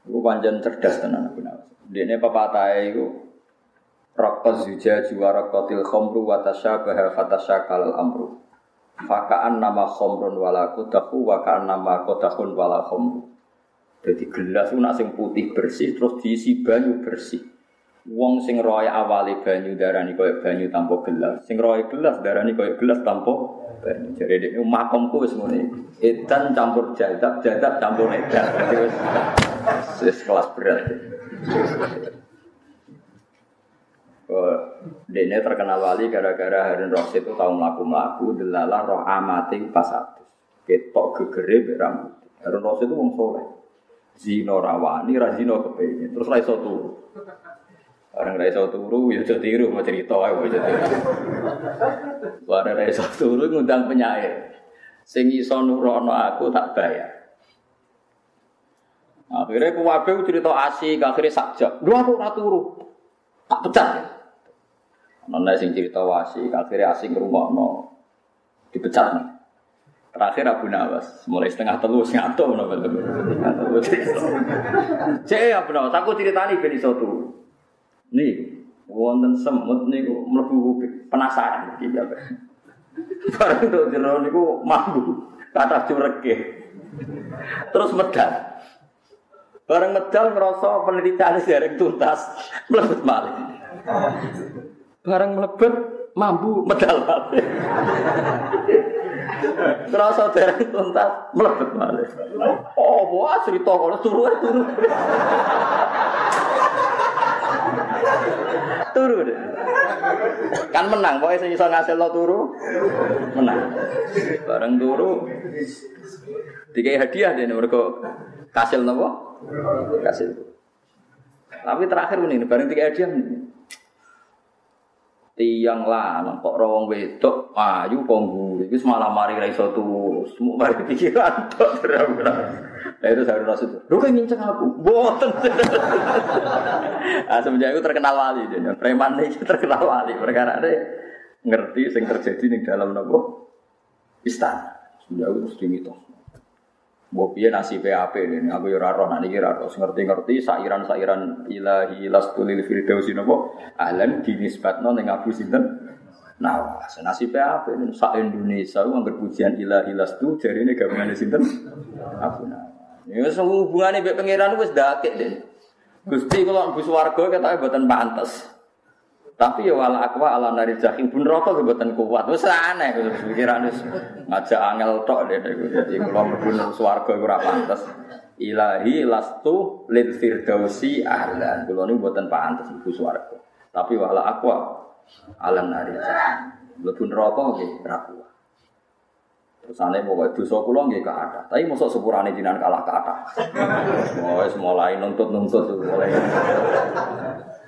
Iku panjang cerdas tenan Abu Nawas. Dene pepatah iku Raqqaz zuja juara qatil khamru wa tasyabaha fatasyakal amru. Fakaan nama khomrun wala kodaku, wakaan nama kodakun wala khomru. Jadi gelas itu sing putih bersih, terus diisi banyu bersih. Wong sing roy awali banyu darani koyo banyu tanpa gelas, sing roy gelas darani koyo gelas tanpa banyu. Jadi ini makomku ngene. Edan campur jadab, jadab campur edan. Wis kelas berat. Oh, Dene terkenal wali gara-gara Harun Rasid itu tahu melaku-melaku delalah roh amati pas satu. Ketok gegere berambut. Harun Rasid itu wong soleh. Zino rawani, razino kepengen. Terus raiso turu. Orang raiso turu, ya jadi tiru mau cerita aja mau. Barang raiso turu ngundang penyair. Sing iso nurono aku tak bayar. Akhirnya kuwabe cerita asik, akhirnya sakjak. Dua aku turu. Tak pecat ya. Nona sing cerita wasi, akhirnya asing rumah no dipecat nih. Terakhir Abu Nawas, mulai setengah telu ngato no Cek Abu Nawas, aku ceritani ben iso turu. Nih, wonten semut niku mlebu penasaran iki ya. Bareng tok jero niku mambu, kata cureke. Terus medal. Bareng medal ngerasa penelitian dereng tuntas, mlebet malih. Barang melebet mampu medal balik. Terasa dereng tuntas melebet balik. Oh, wah cerita kalau turu turu. turu deh. Kan menang, pokoknya sing iso ngasil lo turu, menang. Bareng turu, dikai hadiah deh mereka kasil nopo, kasil. Tapi terakhir ini, bareng tiga hadiah tiang lanang kok rawang wedok ayu mburi wis malah mari ra iso turu mari pikiran tok terang-terang. Nah itu saya itu, lu kan nginceng aku, boten. nah, semenjak itu terkenal wali, jadi preman ini terkenal wali, perkara ada ngerti yang terjadi di dalam nopo istana. Semenjak itu terus dihitung. Mbok piye nasi PAP ini, aku ya ora niki ora ngerti-ngerti sairan-sairan ilahi lastulil firdausi napa ahlan dinisbatno ning Abu Sinten Nah, nasi PAP ini sak Indonesia nganggo pujian ilahi lastu jarine gabungane sinten Abu Nawas. Ya wis hubungane mbek pangeran wis dakek deh. Gusti kula mlebu swarga ketoke mboten pantes. Tapi ya wala akwa ala nari jahim pun rokok kebetulan kuat. Wes aneh pikiran wis ngajak angel tok deh. Jadi kalau mlebu swarga ora pantes. Ilahi lastu lil firdausi ahlan. Kula niku mboten pantes mlebu swarga. Tapi wala akwa ala nari jahim. Mlebu neraka nggih ora kuat. Terus aneh mau dosa kula nggih ada. Tapi mosok sepurane jinan kalah kata. Oh, wis mulai nuntut-nuntut mulai.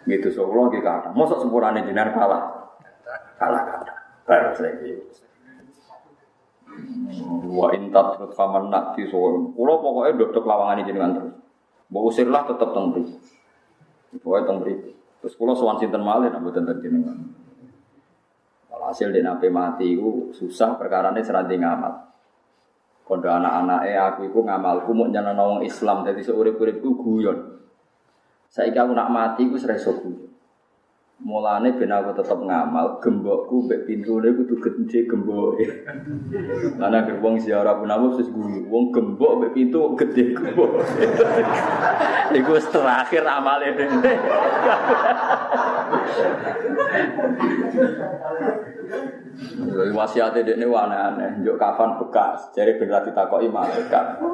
Gitu so kula nggih kathah. Mosok sempurane jenengan kalah. Kalah kathah. Baru lagi. Wa intat terus faman nak di so. Kula pokoke ndok lawangan jenengan terus. Mbok usirlah tetep mriki. Pokoke teng. Terus kula sowan sinten malih nak mboten jenengan. Hasil di nape mati itu susah perkara ini seranti ngamal. Kondo anak-anak eh aku itu ngamalku mau jangan nawang Islam jadi seurip-uripku guyon. Saya aku nak mati aku sereso guyon. Mulane ben aku tetep ngamal, gembokku mbek pintune kudu gede gemboke. Mana gerbong ziarah pun aku sis guyu, wong gembok mbek pintu gede gembok. Iku terakhir amale dene. Wasiate dekne aneh-aneh, njuk kafan bekas, jare ben ra ditakoki malaikat.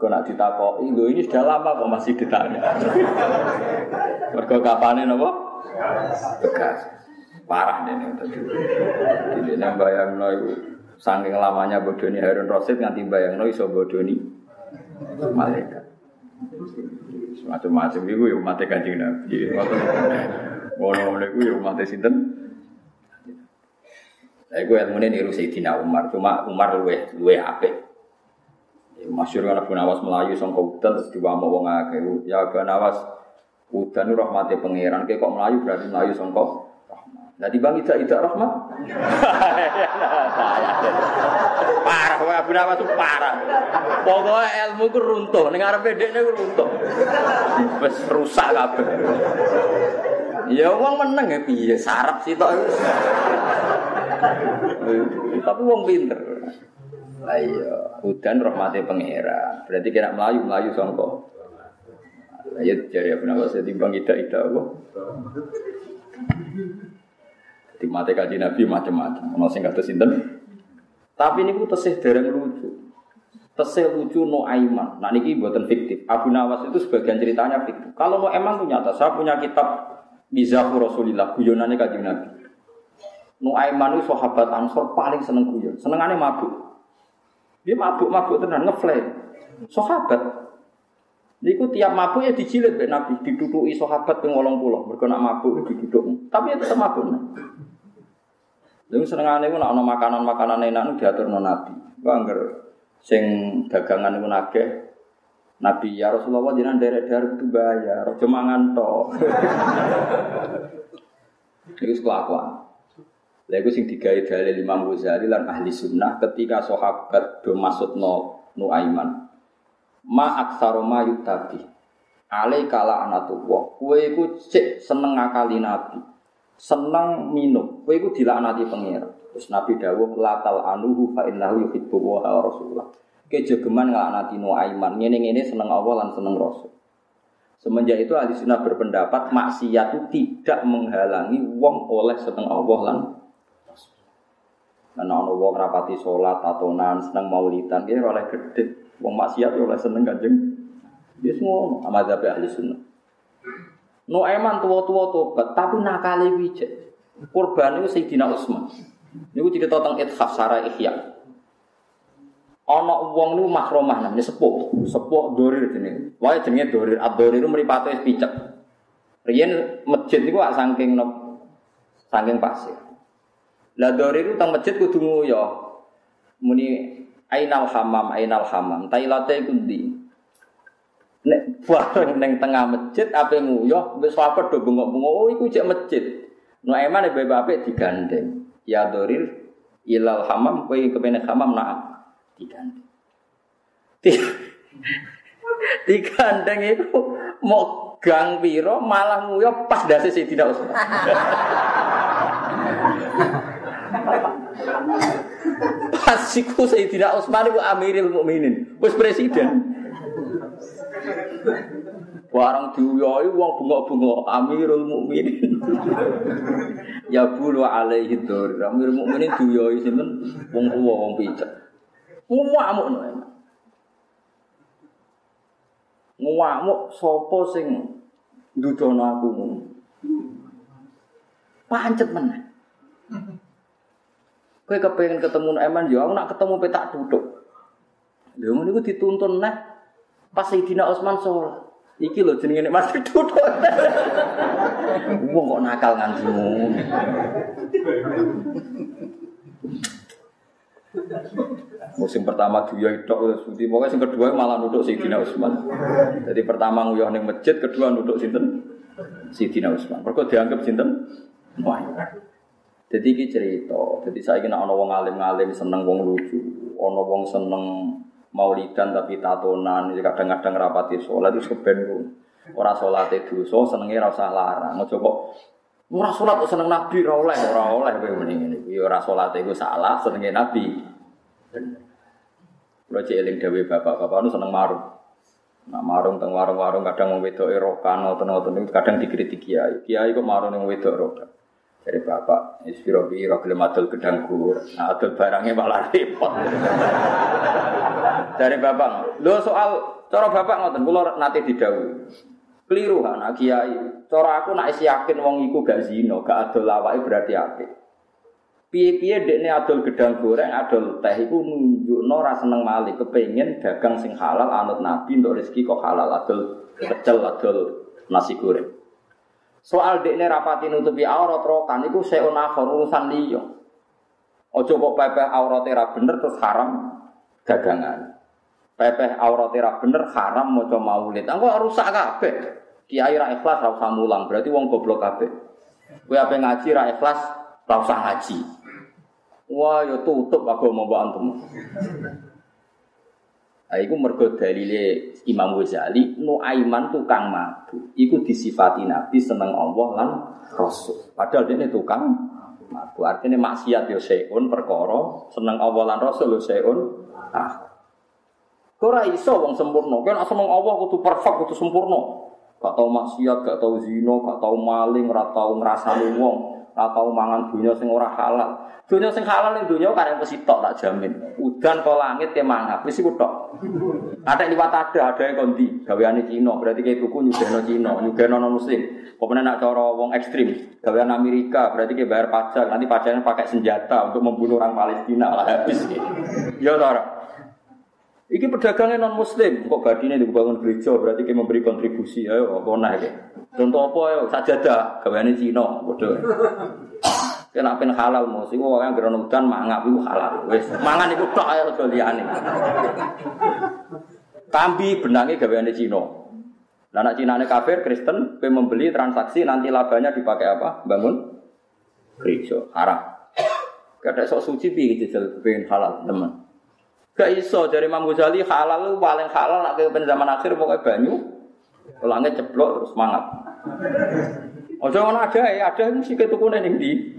Kau nak ditakoki, lho ini sudah lama kok masih ditanya. Mergo kapane napa? Bekas. Parah nih tadi. Jadi yang bayangno iku saking lamanya bodoni Harun Rasid nganti bayangno iso bodoni malaikat. Semacam-macam itu ya umat kanjeng Nabi. Ngono-ngono itu ya umat sinten. Saya gue ilmu ini niru Sayyidina Umar, cuma Umar luwe luwe apik. Ya, Masyur kan Abu Nawas Melayu sangka udan terus diwamuk wong. Ya Abu Nawas udan itu rahmati pangeran. Kayak kok Melayu berarti Melayu rahmat. Nah dibang tidak tidak rahmat. parah wah Abu itu parah. Pokoknya ilmu ku runtuh, ning arepe dekne ku runtuh. Wis rusak kabeh. Ya wong meneng ya piye sarap sih tok. Tapi wong pinter. Lah iya, udan rahmati pangeran. Berarti kena Melayu, Melayu songko. Iya jari Abu Nawas timbang ida-ida apa? Di mata kaji Nabi macam-macam. Ono sing kados sinten? Tapi niku tesih dereng lucu. Tesih lucu no aiman. Nah niki buatan fiktif. Abu Nawas itu sebagian ceritanya fiktif. Kalau no emang tuh nyata. Saya punya kitab Bizahu Rasulillah. Guyonannya kaji Nabi. Nuaiman itu sahabat Ansor paling seneng guyon. Senengannya mabuk. Dia mabuk-mabuk tenan ngeflame. Sahabat. Niku tiap mabuk ya dijilid be Nabi, diduduki sahabat ping 80. Mergo nak mabuk diduduk. Tapi ya tetap mabuk. Lalu senengane ku nak ana makanan-makanan enak diaturno Nabi. Ku angger sing dagangan iku nagih Nabi ya Rasulullah jenengan derek-derek itu bayar, aja mangan tok. Iku kelakuan. Lha iku sing digawe dalil Imam Ghazali lan ahli sunnah ketika sahabat do maksudno Nuaiman. Ma aksaro ma yutabi. Ale kala anatullah. Kowe iku cek seneng ngakali Nabi. Seneng minum. Kowe iku dilaknati pangeran. Terus Nabi dawuh latal anuhu fa innahu yuhibbu wa rasulullah. Kejegeman nglaknati Nuaiman. Ngene-ngene seneng Allah lan seneng Rasul. Semenjak itu ahli sunnah berpendapat maksiat itu tidak menghalangi wong oleh seneng Allah lan Nah, ono wong rapati sholat, tatonan, seneng maulidan, dia oleh gede. Wong maksiat oleh seneng kanjeng. Dia semua mazhab ahli sunnah. No eman tua-tua tobat, tapi nakali wijek. Korban itu Sayyidina Utsman. Niku cerita tentang ithaf sara ihya. Ono wong niku makromah namanya sepuh, sepuh dorir jenenge. Wae jenenge dorir, ad-dorir mripate wis picek. Riyen masjid niku saking saking pasir. Lah dori itu tang masjid kudu nguyo. Muni ainal hamam, ainal hamam. Tailate iku ndi? Nek bareng ning tengah masjid ape nguyo, wis sahabat do bengok-bengok, oh iku cek masjid. No emane bae apik digandeng. Ya dorir ilal hamam kowe kepene hamam nak digandeng. Digandeng itu mau gang piro malah nguyo pas dasi Sidina Utsman. Pasiku Sayyidina Utsman itu Amirul Mukminin, wis presiden. Warang diuyoi wong bengok-bengok Amirul Mukminin. ya bulu alaihi dzur. Amirul Mukminin diuyoi sinten wong tuwa wong picek. Ngamuk no. Ngamuk sapa sing ndudono aku. Pancet meneh. Kowe kepengen ketemu Eman yo, aku nak ketemu petak duduk. Lha ngono iku dituntun neh pas Sayyidina Utsman sholat. Iki lho jenenge nek masih duduk. Wong kok nakal nganti ngono. Musim pertama duya itu suci, pokoknya yang kedua malah nuduk Sayyidina Utsman. Jadi pertama nguyah ning masjid, kedua nuduk sinten? Sayyidina Utsman. Mergo dianggap sinten? Wah. Jadi iki cerita. Jadi saya kena ono wong alim-alim seneng wong lucu, ono wong seneng maulidan tapi tatonan, kadang-kadang rapati sholat itu keben. Ora sholat itu, senengnya rasa larang. Ojo kok ora kok seneng nabi, ora oleh, ora oleh kowe mending ngene. Kuwi ora itu salah, senengnya nabi. Kalau cek eling dewe bapak-bapak nu seneng marung. Nah marung teng warung-warung kadang mau wedok erokan, ngoten-ngoten kadang dikritik kiai. Kiai kok marung yang wedok erokan. Dari bapak, ispiro biro gelem adol gedang gur, nah adol barangnya malah repot. Dari bapak, lo soal cara bapak ngoten, kula nanti didhawuhi. Keliru anak kiai. Cara aku nak yakin wong iku gak zina, gak adol awake berarti apik. Piye-piye dekne adol gedang goreng, adol teh iku nunjukno ra seneng malih, kepengin dagang sing halal anut Nabi untuk rezeki kok halal adol pecel adol nasi goreng. Soal dekne rapati nutupi aurat rokan iku seun urusan liya. Ojo kok pepeh aurate ra bener terus haram dagangan. Pepeh aurate ra bener haram maca maulid. Engko rusak kabeh. Kiai ra ikhlas ra usah mulang, berarti wong goblok kabeh. Kowe ape ngaji ra ikhlas ra usah ngaji. Wah, ya tutup agama. Nah, iku mergo dalile Imam Ghazali, Nuaiman tukang mabuk. Iku disifati Nabi seneng Allah lan Rasul. Padahal dia tukang mabuk. Artinya maksiat yo seun perkara, seneng Allah lan Rasul yo seun. Ah. Ora iso wong sempurna. Kan seneng Allah kudu perfect, kudu sempurna. Gak tau maksiat, gak tau zina, gak tau maling, ora tau ngrasani wong, ora tau mangan dunya sing ora halal. Dunia sing halal ning dunia karek mesti tok tak jamin. Udan kok langit ke mangap wis iku tok. Ada liwat ada, ada yang kondi, gaweane Cina, berarti kayak tuku nyugeno Cina, nyugeno non muslim. Pokoknya nak cara wong ekstrim, gawean Amerika, berarti kayak bayar pajak, nanti pajaknya pakai senjata untuk membunuh orang Palestina lah habis. Ya ora. Iki pedagangnya non muslim, kok badine dibangun gereja, berarti kayak memberi kontribusi, ayo naik. Contoh apa ya, sajadah, gaweane Cina, bodoh. Kena pen halal mos iku wong gerono udan mangap iku halal. Wis mangan iku tok ae aja liyane. Benange gaweane Cina. Lah nek Cinane kafir Kristen kowe membeli transaksi nanti labanya dipakai apa? Bangun gereja haram. Kada sok suci jajal pengen halal teman. Gak iso dari Imam Ghazali halal paling halal nak ke zaman akhir pokoknya banyu. Langit ceplok terus mangap. Ojo ngono ada ya, ada sing sik tukune ning ndi.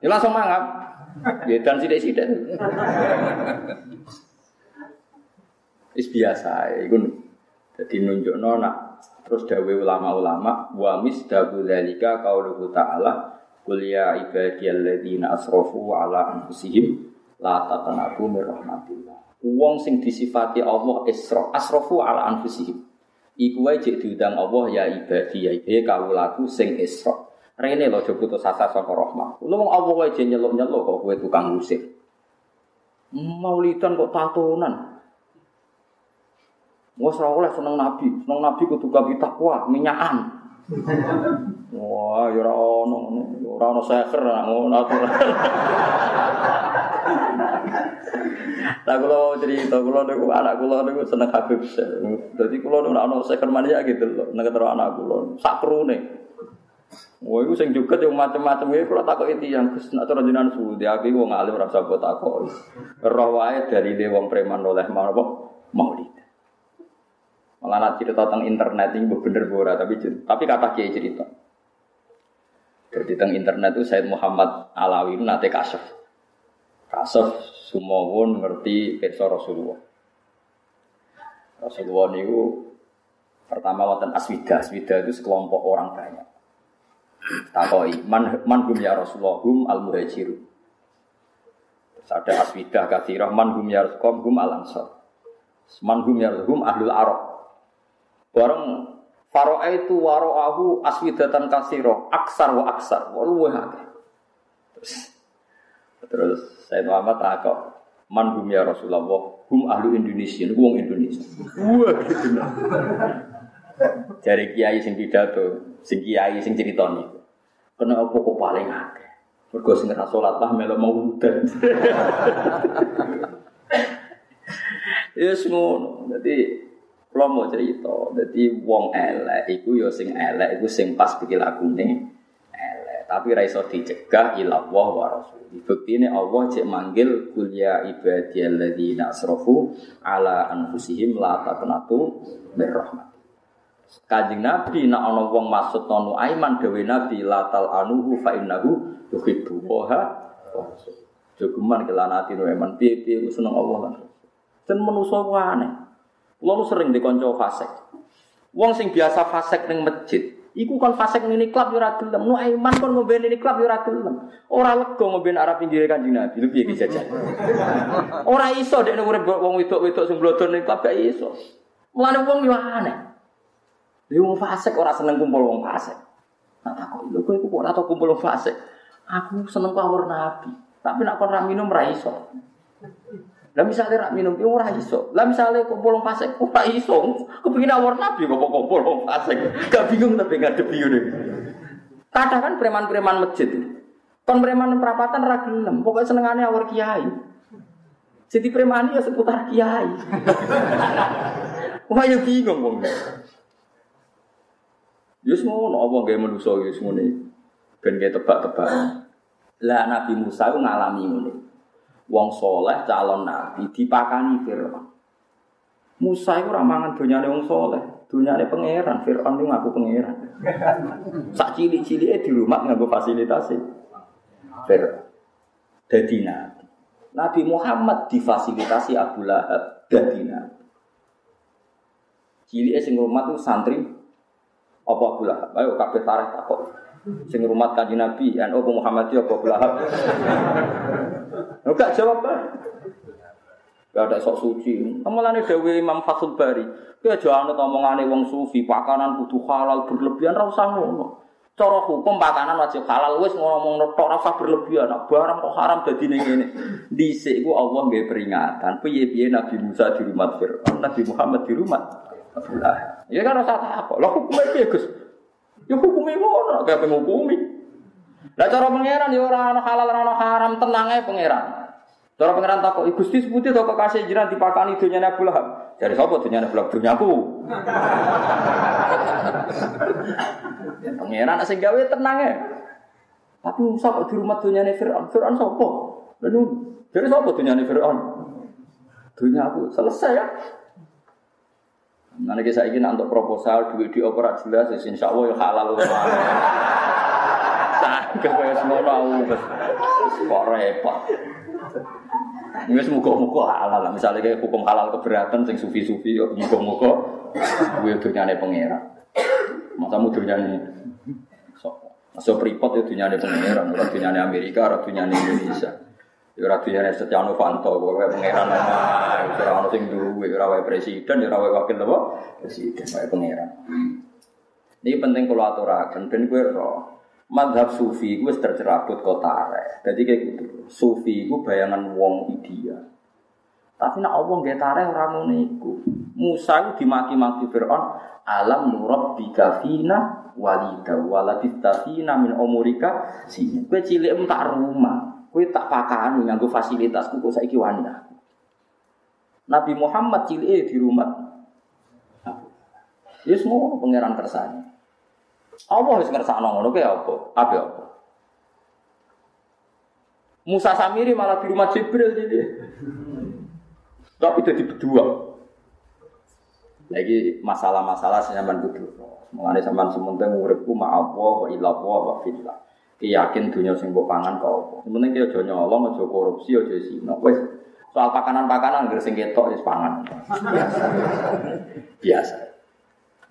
Ya langsung mangap. Ya dan sithik-sithik. Wis biasa iku. Dadi nunjukno nak terus dawuh ulama-ulama wa misdabu dzalika qauluhu ta'ala Qul ya ibadiyalladzina asrafu ala anfusihim la taqnatu mir rahmatillah. Wong sing disifati Allah isra, asrafu ala anfusihim. Iku wae jek diundang Allah ya ibadi ya he kawulaku sing Isra. Rene lho aja putus asa saka rahmat. Lu wong Allah wae jek nyeluk-nyeluk kok kowe tukang musik. Maulidan kok tatonan. Wes ora oleh seneng nabi, seneng nabi kudu gawe takwa, minyakan. Wah, ya ora ono, ora ono seker ngono Lah kula cerita kula niku anak kula niku seneng Habib. Dadi kula niku ana seker mania gitu loh, nek ketero anak kula sak krune. Wah, iku sing juga yang macam-macam iki kula takoki tiyang Gus nek cara jenengan aku wong ora usah takoki. Roh wae dari de wong preman oleh mau maulid. Malah nak cerita tentang internet ini bener bora tapi tapi kata kiai cerita. Jadi tentang internet itu Said Muhammad Alawi itu nate kasef. Kasef semua pun ngerti kisah Rasulullah. Rasulullah itu pertama wonten aswida. Aswida itu sekelompok orang banyak. Takoi man man hum ya Rasulullah hum al muhajiru. Terus ada aswida kathirah man hum ya Rasulullah hum al ansar. Man hum ya hum ahlul arab. Bareng Faro'a itu waro'ahu aswidatan kasiro aksar wa aksar wa luwe Terus, terus saya Muhammad takok man hum ya Rasulullah hum ahlu Indonesia ini wong Indonesia. Wah gitu. Dari kiai sing pidato, sing kiai sing cerita niku. Kena apa kok paling akeh? Mergo sing ora salat lah melu mau udan. Ya ngono. Dadi kalau mau cerita, jadi wong elek, iku ya sing elek, iku sing pas pikir lakune. Tapi raiso dicegah ilah wah wa rasul. Bukti ini Allah cek manggil kuliah ibadiyalladzina asrofu ala anfusihim la taqnatu birrahmat. Kanjeng Nabi nak ana wong maksud nonu aiman dewe Nabi latal anuhu fa innahu yuhibbu wa Jogeman kelanati no eman piye-piye seneng Allah lan. Dan manusa aneh. Kulo sering dikonco fasek. Wong sing biasa fasek ning masjid, Iku kon fasik ini klub yo ora gelem. Nuaiman kon ngombe ini klub yo ora gelem. Ora lega ngombe arah pinggir Kanjeng Nabi. Lu piye jajan? Ora iso dekne urip wong wedok-wedok sing blodor ning klub gak iso. Mulane wong yo aneh. Lha wong fasik ora seneng kumpul wong fasik. Nah takut lho kowe kok ora tau kumpul wong fasik. Aku seneng kawur Nabi. Tapi nak kon ra minum ra iso. Lah misalnya rak minum piye ora iso. Lah misalnya kumpul wong fasik ora iso. Kepengin awor nabi kok kumpul wong fasik. Gak bingung tapi ngadepi ngene. Kadang kan preman-preman masjid. Kon preman perapatan ra gelem, pokoke senengane awor kiai. Jadi preman ya seputar kiai. Wah ya bingung wong. Ya ngono apa gawe manusa ya ngono. Ben tebak-tebak. Lah Nabi Musa ngalami ngono wong soleh calon nabi dipakani Fir'aun. Musa itu ramangan dunyane wong soleh, dunyane pangeran, Fir'aun itu ngaku pangeran. Sak cili-cili di rumah nganggo fasilitasi. Fir'aun. Dadi nabi. Nabi Muhammad difasilitasi Abu Lahab dadi nabi. Cili sing rumah tuh santri apa Abu Lahab? Ayo kabeh tarikh takok. Sing rumah kanjeng Nabi, NU Muhammadiyah Abu Lahab? Enggak jawab kan? Gak ada sok suci. Amalane Dewi Imam Fathul Bari. Aja anut omongane wong sufi, pakanan kudu halal berlebihan ra usah ngono. Cara hukum pakanan wajib halal wis ngomong tok ra berlebihan. Nah, barang kok haram dadi ning ngene. Dhisik ku Allah nggih peringatan. Piye-piye Nabi Musa di rumah Firaun, Nabi Muhammad di rumah. Ya kan rasa apa? Lah hukumnya piye, Gus? Ya hukumnya ngono, kayak penghukumi. Lah cara pangeran ya ora ana halal ora ana haram, tenang ae pangeran. Cara pangeran takok, "Gusti seputi to kok kasih jiran dipakani dunyane Abu Lahab?" Dari sapa dunyane Abu Lahab? Dunyaku. pangeran sing gawe tenang ae. Tapi Musa kok di rumah dunyane Fir'aun? Fir'aun sapa? Lalu dari sapa dunyane Fir'aun? Dunyaku selesai ya. Nanti saya ingin untuk proposal duit di opera jelas, insya Allah ya halal. Saged kaya semono aku kok repot. Wis muga-muga halal. Misalnya kayak hukum halal keberatan sing sufi-sufi yo muga-muga kuwi dunyane pangeran. Masa mu dunyane? Masa pripot ya dunyane pangeran, ora dunyane Amerika, ora dunyane Indonesia. Ya ora dunyane Setia Novanto, kowe pangeran ana ora ono sing duwe, ora wae presiden, ya ora wae wakil apa? Presiden wae pangeran. Ini penting kalau aturakan, ben gue roh madhab sufi gue tercerabut kota arek. Jadi kayak gitu. Sufi gue bayangan wong ideal. Tapi nak Allah nggak tarik orang iku. Musa itu dimaki-maki Fir'aun, alam nurab bikafina walida waladistafina min omurika sini. Kue cilik tak rumah, kue tak pakani nganggo fasilitas kok saiki wani Nabi Muhammad cilik di rumah. Ya semua pangeran kersane. Allah wis ngersakno ngono kuwi apa? Apa apa? Musa Samiri malah di rumah Jibril jadi. Tapi jadi berdua. Lagi masalah-masalah senyaman kudu. Mengenai sampean sementing uripku ma Allah wa Allah wa fillah. Yakin dunia sing mbok pangan kok apa. Sementing ki aja nyolong, aja korupsi, aja zina. Wis soal pakanan-pakanan ngger sing ketok wis pangan. Biasa. Biasa.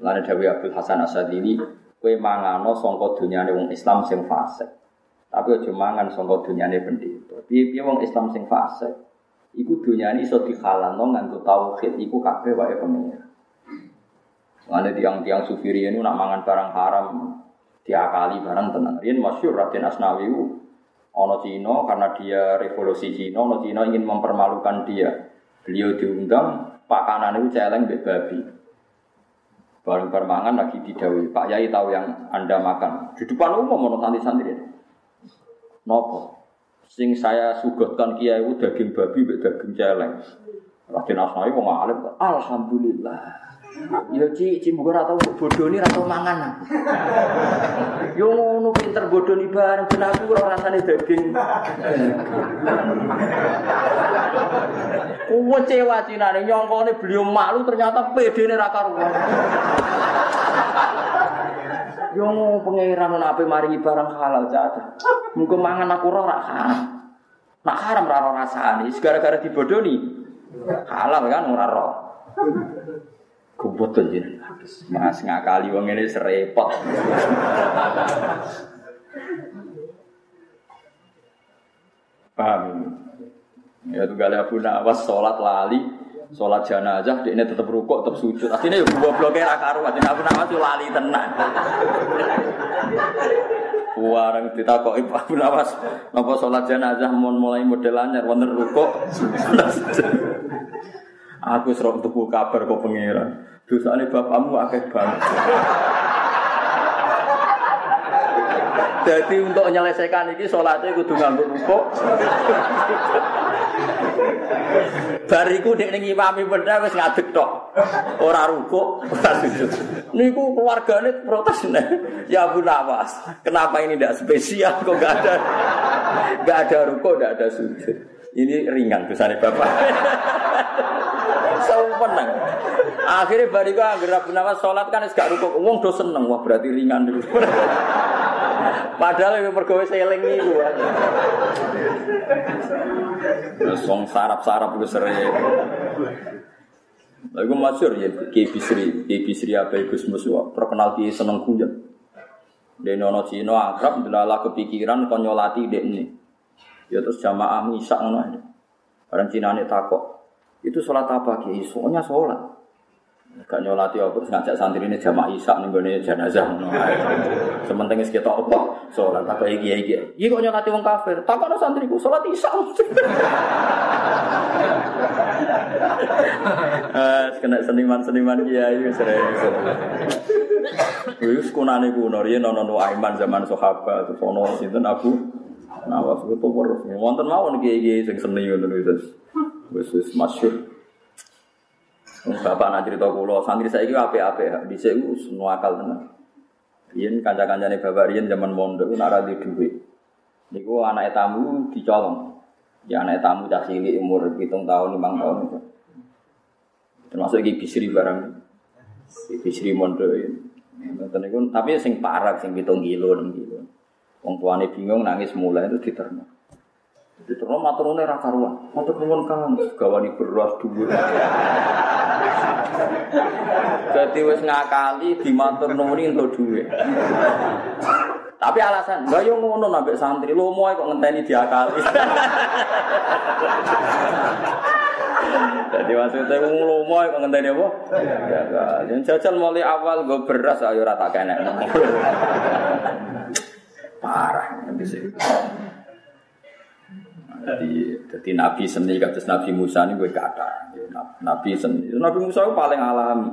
Lalu Dawi Abdul Hasan Asadili Kue mangano songko dunyane wong Islam sing fasik. Tapi aja mangan songko dunyane pendeta. Piye-piye wong Islam sing fasik, iku dunyane iso dihalalno nganggo tauhid iku kabeh wae pengira. Mane tiang-tiang sufiri ini nak mangan barang haram diakali barang tenang. Rian masyur Raden Asnawi ono Cina karena dia revolusi Cina, ono Cina ingin mempermalukan dia. Beliau diundang pakanan itu celeng mbek babi. Bareng permangan lagi didawi. Pak Yai tahu yang Anda makan. Di depan umum mau santri-santri. Nopo. Sing saya suguhkan kiai itu daging babi, daging celeng. Raden Asnawi mau ngalim. Alhamdulillah. Ya ci, ci muga ora tau bodoni ora tau mangan. Yo ngono pinter bodoni bareng ben aku ora rasane daging. Kuwe cewa cinane nyongkone beliau malu ternyata pedene ra karuan. Yo pangeran ana ape maringi barang halal caca. Muga mangan aku ora haram. Nak haram ora rasane, gara-gara dibodoni. Halal kan ora roh. Kumpul jenengan. Mas ngakali wong ini serepot. Paham ini? Ya tuh gale Abu Nawas sholat lali, sholat jenazah, dia ini tetap rukuk, tetap sujud. Artinya ya gua blokir akaru, artinya Abu Nawas tuh lali tenang. Warang ditakoki Abu Nawas, napa sholat jenazah mau mulai model anyar, wonten rukuk. Aku serok tuku kabar kok pangeran. Dosane bapakmu akeh banget. Jadi untuk menyelesaikan ini sholatnya kudu nganggo rukuk. Bariku dek ning imami bener wis ngadeg tok. Ora rukuk, ora sujud. Niku keluargane protes nih. Ya Abu Nawas, kenapa ini tidak spesial kok gak ada gak ada rukuk, gak ada sujud. Ini ringan dosane bapak. Sempurna. Akhirnya bariku anggere Abu Nawas sholat kan wis gak rukuk. Wong do seneng, wah berarti ringan dulu. Padahal yang pergawe seling itu. Song sarap-sarap itu sering. Lagu masyur ya, Kiai Bisri, Kiai Bisri apa Gus Musuh, terkenal Kiai seneng kuyon. Dia nono Cino akrab, delala kepikiran konyolati ini. Ya terus jamaah misak ngono aja. Orang Cina ini takok, itu sholat apa Kiai? Soalnya sholat. Gak nyolati apa terus ngajak santri ini jamaah isak nih gue jenazah. Sementing kita apa? Sholat kayak gini gini. Iya kok nyolati wong kafir? Tak ada santriku sholat isak. Kena seniman-seniman kiai sering. Wis kunane kuno riyen ana Aiman zaman sahabat terus sinten Abu Nawas itu terus. Wonten mawon kiai-kiai sing seni ngono wis. Wis wis masyhur. Bapak nak cerita kula, santri di saya itu semua akal tenan. Rian kanca-kancane bapak Rian zaman mondok nak ra di dhuwit. Niku anak tamu dicolong. Ya anak tamu cah cilik umur hitung tahun, lima tahun itu. Termasuk iki bisri barang. Bisri mondok ini. Tapi sing parah, sing hitung kilo, enam kilo. Wong tuane bingung nangis mulai itu diterima. Diterima maturune ra karuan. Matur nuwun Kang, gawani beras dhuwur. Jadi wis ngakali dimatur nuwuni entuk dhuwit. Tapi alasan, enggak yo ngono nambah santri, lo mau kok ngenteni diakali. Jadi maksudnya wong lomo kok ngenteni apa? Ya kan. Jajal mulai awal gue beras ayo rata kena. Parah. Jadi, jadi Nabi seni kados Nabi Musa ini gue kata. Nabi seni. Nabi Musa itu paling alami.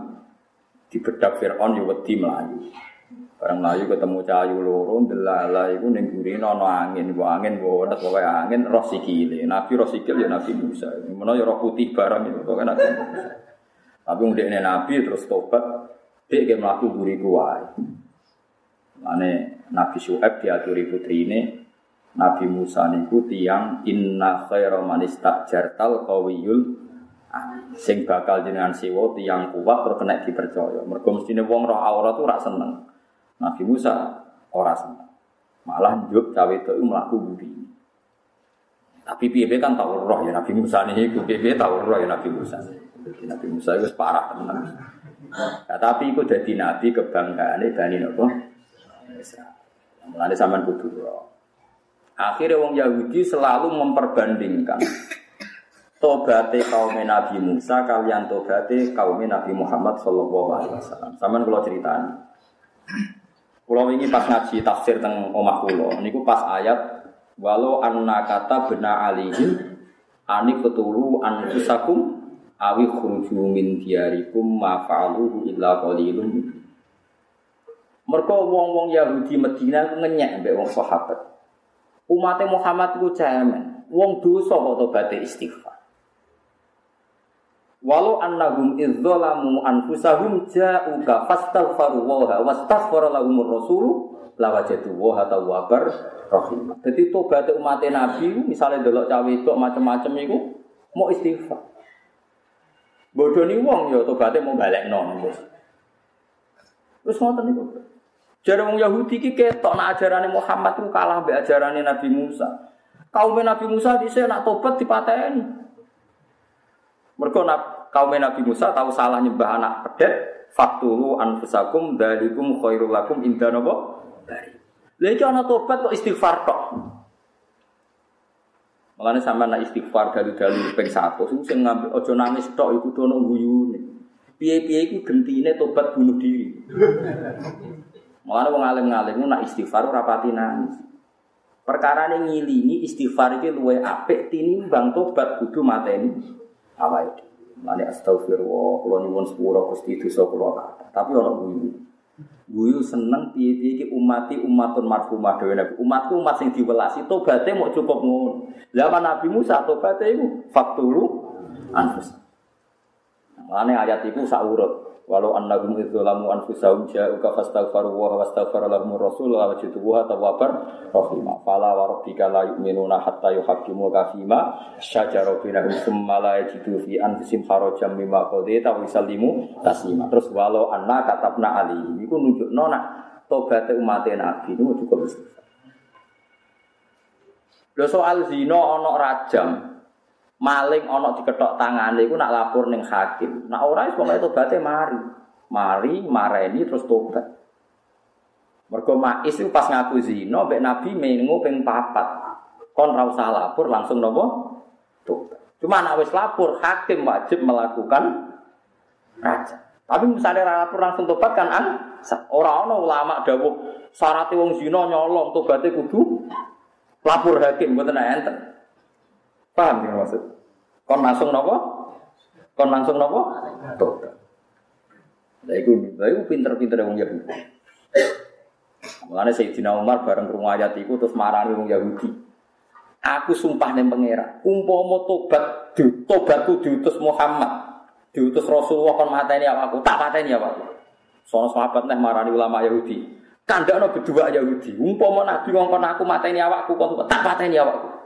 Di bedak Fir'aun ya wedi melayu. Barang melayu ketemu cahayu loro, delala itu ning gurine ana angin, bu angin bu ora pokoke angin roh sikile. Nabi roh sikil ya Nabi Musa. Menawa ya roh putih barang itu pokoke Nabi Musa. Tapi ndekne Nabi terus tobat, dia mlaku buriku wae. Mane Nabi Syuaib diaturi putrine Nabi Musa niku tiang inna khaira man istajartal qawiyul sing bakal jenengan siwa tiang kuat terus kena dipercaya. Mergo mestine wong roh aurat tuh ora seneng. Nabi Musa ora seneng. Malah njuk cawe itu mlaku budi. Tapi piye kan tau roh ya Nabi Musa niku piye tau roh ya Nabi Musa. Jadi Nabi Musa itu parah tenan. Nah, tapi itu jadi nabi kebanggaan Bani Nabi Israel. Mulane sampean kudu. Akhirnya wong Yahudi selalu memperbandingkan tobate kaum Nabi Musa kalian tobate kaum Nabi Muhammad Shallallahu Alaihi Wasallam. Sama kalau ceritani. Kalau ini pas ngaji tafsir tentang omah kulo, ini pas ayat walau anna kata bena alihim anik ketulu anfusakum awi khruju min diarikum ma fa'aluhu illa qalilun. Mereka wong-wong Yahudi Medina ngenyek mbek wong sahabat. Umat Muhammad ku cemen. Wong dosa kok tobaté istighfar. Walau annahum idzalamu anfusahum ja'uka fastaghfaru wa wastaghfara lahumur rasul lawajadu wa tawwabar rahim. Jadi tobat umat Nabi misalnya delok cawe itu macam-macam itu mau istighfar. Bodoni wong ya tobaté mau balekno. Terus ngoten niku. Jadi wong Yahudi ki ketok nak ajarane Muhammad ku kalah mbek ajarane Nabi Musa. Kaum Nabi Musa dhisik nak tobat dipateni. Mergo kaum Nabi Musa tahu salah nyembah anak pedet, faktulu anfusakum dalikum khairul lakum inda napa? Bari. Lha iki ana tobat kok istighfar tok. Makanya sama nak istighfar dalu-dalu ping satu, sing ngambil ojo nangis tok iku dono guyune. Piye-piye iku gentine tobat bunuh diri. Makanya wong alim-alim nak istighfar ora pati nangis. Perkara ini ngilingi istighfar iki luwe apik tinimbang tobat kudu mateni awake. Mane astagfirullah, kula nyuwun sepura Gusti dosa kula kata. Tapi ora guyu. Guyu seneng piye-piye iki umati umatun marhumah dhewe Nabi. Umatku umat sing diwelasi tobaté mau cukup ngono. Zaman Nabi Musa tobaté iku faktulu anfus. Mane ayat iku sak urut. Walau annahum idzalamu anfusahum ja'uka fastaghfaru wa wastaghfara lahum rasul wa wajidu wa tawwabar rahimah. Fala wa rabbika la yu'minuna hatta yuhaqqimu ka fima syajara bainahum tsumma la yajidu fi anfusihim harajan mimma qadaita wa yusallimu taslima. Terus walau anna katabna ali iku nunjukno nak tobat umat Nabi niku cukup. Lho soal zina ana rajam, maling ana diketok tangane iku nak lapor ning hakim. Nak ora wis pokoke tobaté mari. Mari mareni terus tobat. Mergo mais itu pas ngaku zina mbek Nabi mengu ping papat. Kon ra usah lapor langsung nopo? Tobat. Cuma nak wis lapor hakim wajib melakukan raja. Tapi misalnya ra lapor langsung tobat kan an ora ana ulama dawuh syarat wong zina nyolong tobaté kudu lapor hakim mboten enten. Paham ya maksud? Kon langsung nopo? Kon langsung nopo? Tobat. Lah iku, lah iku pinter-pinter wong Yahudi. Mulane Sayyidina Umar bareng krungu ayat iku terus marani wong Yahudi. Aku sumpah ning pangeran, umpama tobat di, tobatku diutus Muhammad, diutus Rasulullah kon mateni awakku, tak pateni awakku. Sono sahabat neh marani ulama Yahudi. Kandakno berdua Yahudi. Umpama Nabi ngongkon aku mateni awakku kon tak pateni awakku.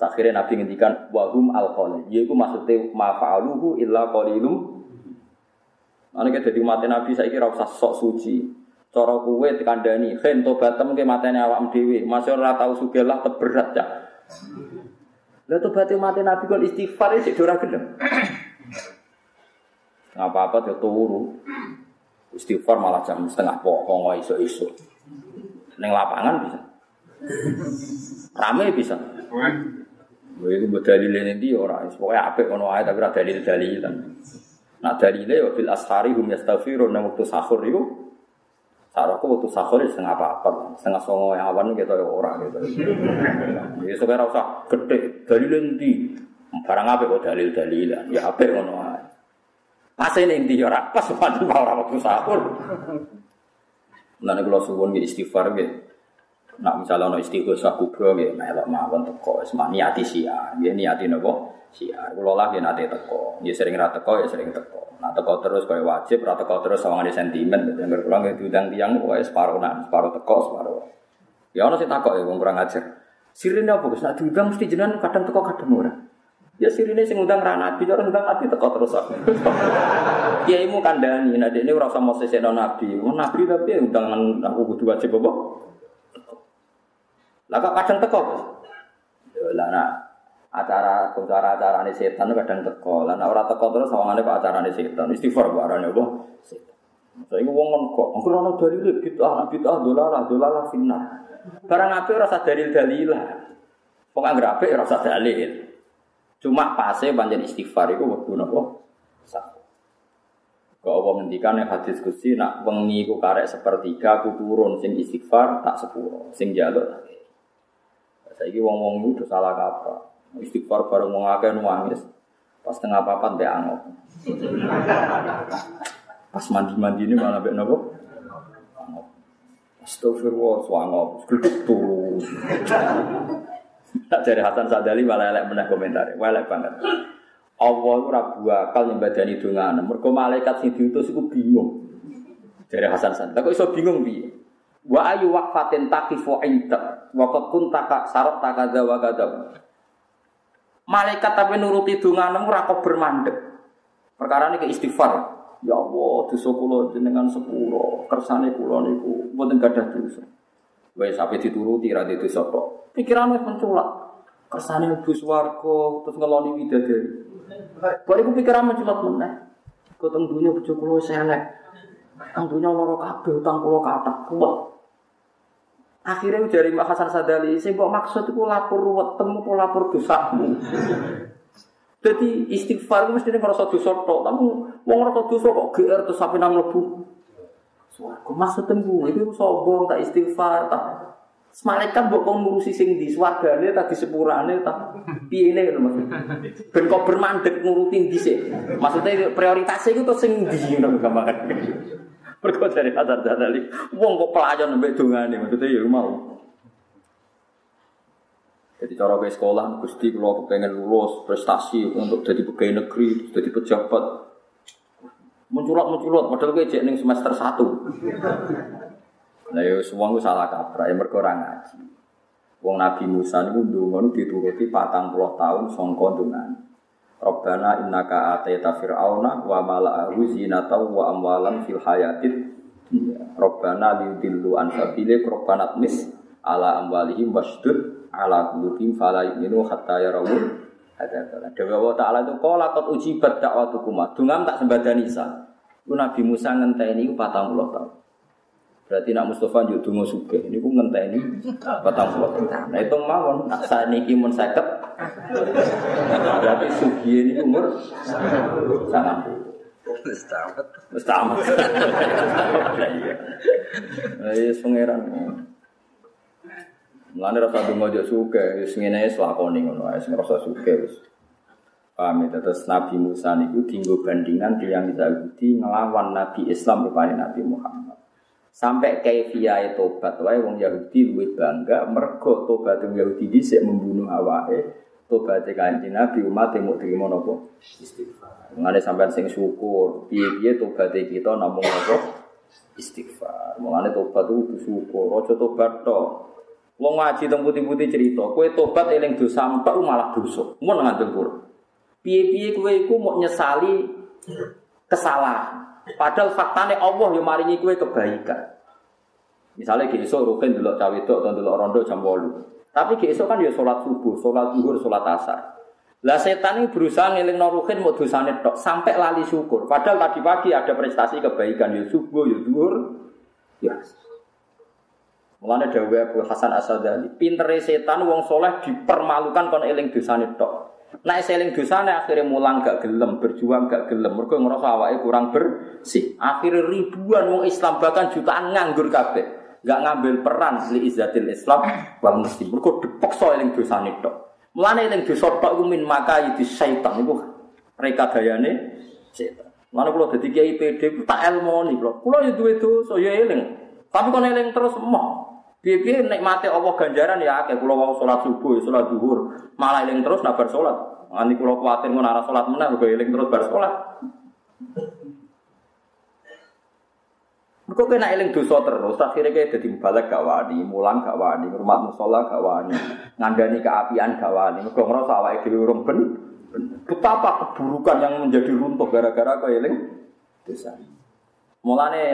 Akhirnya Nabi ngendikan wahum alkohol. Yaitu maksudnya mafa'aluhu illa qalilum. Mana kita jadi mati Nabi saya kira usah sok suci. Cara kue dikandani, khen tobatem ke matene awak dewi. Masih ora tahu sugelah teberat ya. Lah tobaté mati Nabi kon istighfar sik ora gelem. Apa-apa dia turu. Istighfar malah jam setengah pokok iso-iso. Neng lapangan bisa. Rame bisa. Itu buat dalil ini orang, pokoknya apik kono ae tapi ada dalil dalilan. Nah dalilnya ya fil ashari hum yastaghfirun nang waktu sahur itu Sarahku waktu sahur ya setengah apa setengah songo yang awan gitu ya orang gitu. Ya sekarang usah gede dalil nanti barang apa kok dalil dalilan ya apa ngono ae. Pas ini nanti ya pas waktu sahur. Nah nek kula suwun istighfar gitu. Nak misalnya ono istighosah kubro nggih melok mawon teko wis niati siar. Nggih niati napa? Siar. Kula lah nggih nate teko. Nggih sering ra teko ya sering teko. Nak teko terus kaya wajib, ra teko terus sawangane sentimen. Dadi kula nggih diundang tiyang wae separo nak, separo teko, separo. Ya ono sing takok ya wong kurang ajar. Sirine apa Gus? Nak diundang mesti jenengan kadang teko kadang ora. Ya sirine sing ngundang ra nabi, cara ngundang nabi teko terus aku. Kiaimu kandhani, nek ini ora usah mau sesekno nabi. Nabi tapi undangan aku kudu wajib apa? Lah kok kadang teko, lah nak acara acara ini setan kadang teko. Lah nak ora teko terus sawangane kok acarane setan. Istighfar kok arane apa? Setan. Saya wong ngono kok, engko ana dalil bid'ah, bid'ah dolalah, dolalah finnar. Barang apik ora dalil dalilah. Wong anggere apik ora dalil. Cuma pase panjen istighfar iku wektu napa? Sah. Kau Allah ngendikan yang hadis kusi nak wengi ku karek sepertiga ku turun sing istighfar tak sepuro sing jaluk tak Saiki wong-wong itu salah kaprah. Istighfar bareng wong akeh nangis. Pas tengah papan teh angop. Pas mandi-mandi ini malah mek nopo? Astagfirullah, swangop, geduk tuh. Tak dari Hasan Sadali malah elek meneh komentar, elek banget. Allah itu rabu akal nyembadani dongan. Mergo malaikat sing diutus iku bingung. Dari Hasan Sadali. Kok iso bingung piye? Wa ayu waqfatin taqifu inda wa qad kunta syarat takadza wa kadza. Malaikat tapi nuruti donganmu ora kok bermandek. Perkara ini ke istighfar. Ya Allah, dosa kula jenengan sepuro, kersane kula niku mboten gadah dosa. Wis sampe dituruti ra dosa kok. Pikiran wis menculak. kersane mlebu swarga terus ngeloni widadari. Kok iku pikiran menculot meneh. Kok teng dunya bojo kula wis elek. Teng dunya lara kabeh utang kula kathah kuat. Akhirnya dari Mbak Hasan Sadali, sing kok maksud itu lapor temu apa lapor dosamu. Jadi istighfar itu mesti ngerasa dosa tok, tapi wong ngerasa dosa kok GR terus sampai nang lebu. Suwargo maksud tembu itu sombong tak istighfar tak Malaikat mbok kon ngurusi sing di swargane ta di sepurane ta piye ne ngono maksud. Ben kok bermandek nguruti dhisik. Maksudnya prioritasnya itu sing di ngono gambaran. Mergo dari Hasan Sadali, wong kok pelayan mbek dongane maksudnya ya mau. Jadi cara ke sekolah, Gusti kalau pengen lulus prestasi untuk jadi pegawai negeri, jadi pejabat, menculot, padahal gue cek semester satu. Nah, ya semua gue salah kaprah, ya mereka orang ngaji. Wong Nabi Musa itu dulu dituruti patang puluh tahun songko dengan Robbana innaka atayta fir'auna wa mala'ahu zinata wa amwalan fil hayatid Robbana liudillu an sabile Robbana tmis ala amwalihim wasdud ala qulubihim fala yu'minu hatta yarawul Dewa Allah Ta'ala itu Kala kot ujibat dakwatukum Dungam tak sembadani Isa. Nabi Musa ngenteni itu patang puluh tahun Berarti nak Mustafa juga dungo suge Ini pun ngenteni patang puluh Nah itu mawon. Nak saat ini kimun seket Berarti sugi ini umur Sangat. Mustamat Mustamat Iya, pengeran Mulane rasa donga yo suke, wis ngene wis lakoni ngono ae sing rasa suke wis. Paham ya, terus Nabi Musa niku dinggo bandingan yang Yahudi ngelawan Nabi Islam rupane Nabi Muhammad. Sampai kaifiyae tobat wae wong Yahudi luwih bangga mergo tobat wong Yahudi dhisik membunuh awake, tobat kanjeng Nabi umat mau terima napa? Istighfar. Mulane sampean sing syukur, piye-piye tobat kita namung napa? Istighfar. Mulane tobat itu syukur, aja tobat tok. Wong ngaji teng putih-putih cerita, kowe tobat eling dosa tok malah dosa. Mun ngandel Quran. Piye-piye kowe iku mau nyesali kesalahan. Padahal faktane Allah yang maringi kowe kebaikan. Misalnya ki esuk rukin delok cawe tok atau delok rondo jam 8. Tapi ki esuk kan ya salat subuh, salat zuhur, salat asar. Lah setan ini berusaha ngeling norukin mau dosane tok sampai lali syukur. Padahal tadi pagi ada prestasi kebaikan ya subuh, ya zuhur, ya. Mulane dawuh Abu Hasan Asadali, pintere setan wong soleh dipermalukan kon eling dosane. Nek seling dosane akhirnya mulang gak gelem, berjuang gak gelem, mergo ngerasa awake kurang bersih. Akhirnya ribuan wong Islam bahkan jutaan nganggur kabeh. Gak ngambil peran li izzatil Islam wal muslim. Mergo dipaksa eling dosane tok. Mulane eling dosa tok iku min maka di syaitan iku reka gayane setan. Mulane kula dadi kiai PD tak elmoni kula. Kula ya duwe dosa eling. Tapi kon eling terus emoh. Piye-piye nikmate Allah ganjaran ya akeh kula wau salat subuh, salat zuhur, malah eling terus nak bar salat. Nganti kula kuwatir ngono arah salat meneh mergo eling terus bar salat. Mergo kena eling dosa terus, akhirnya kayak jadi balik gak wani, mulang gak wani, rumah musola gak wani, ngandani keapian gak wani, mergo ngerasa awake dhewe urung ben. Betapa keburukan yang menjadi runtuh gara-gara kau eling dosa. Mulane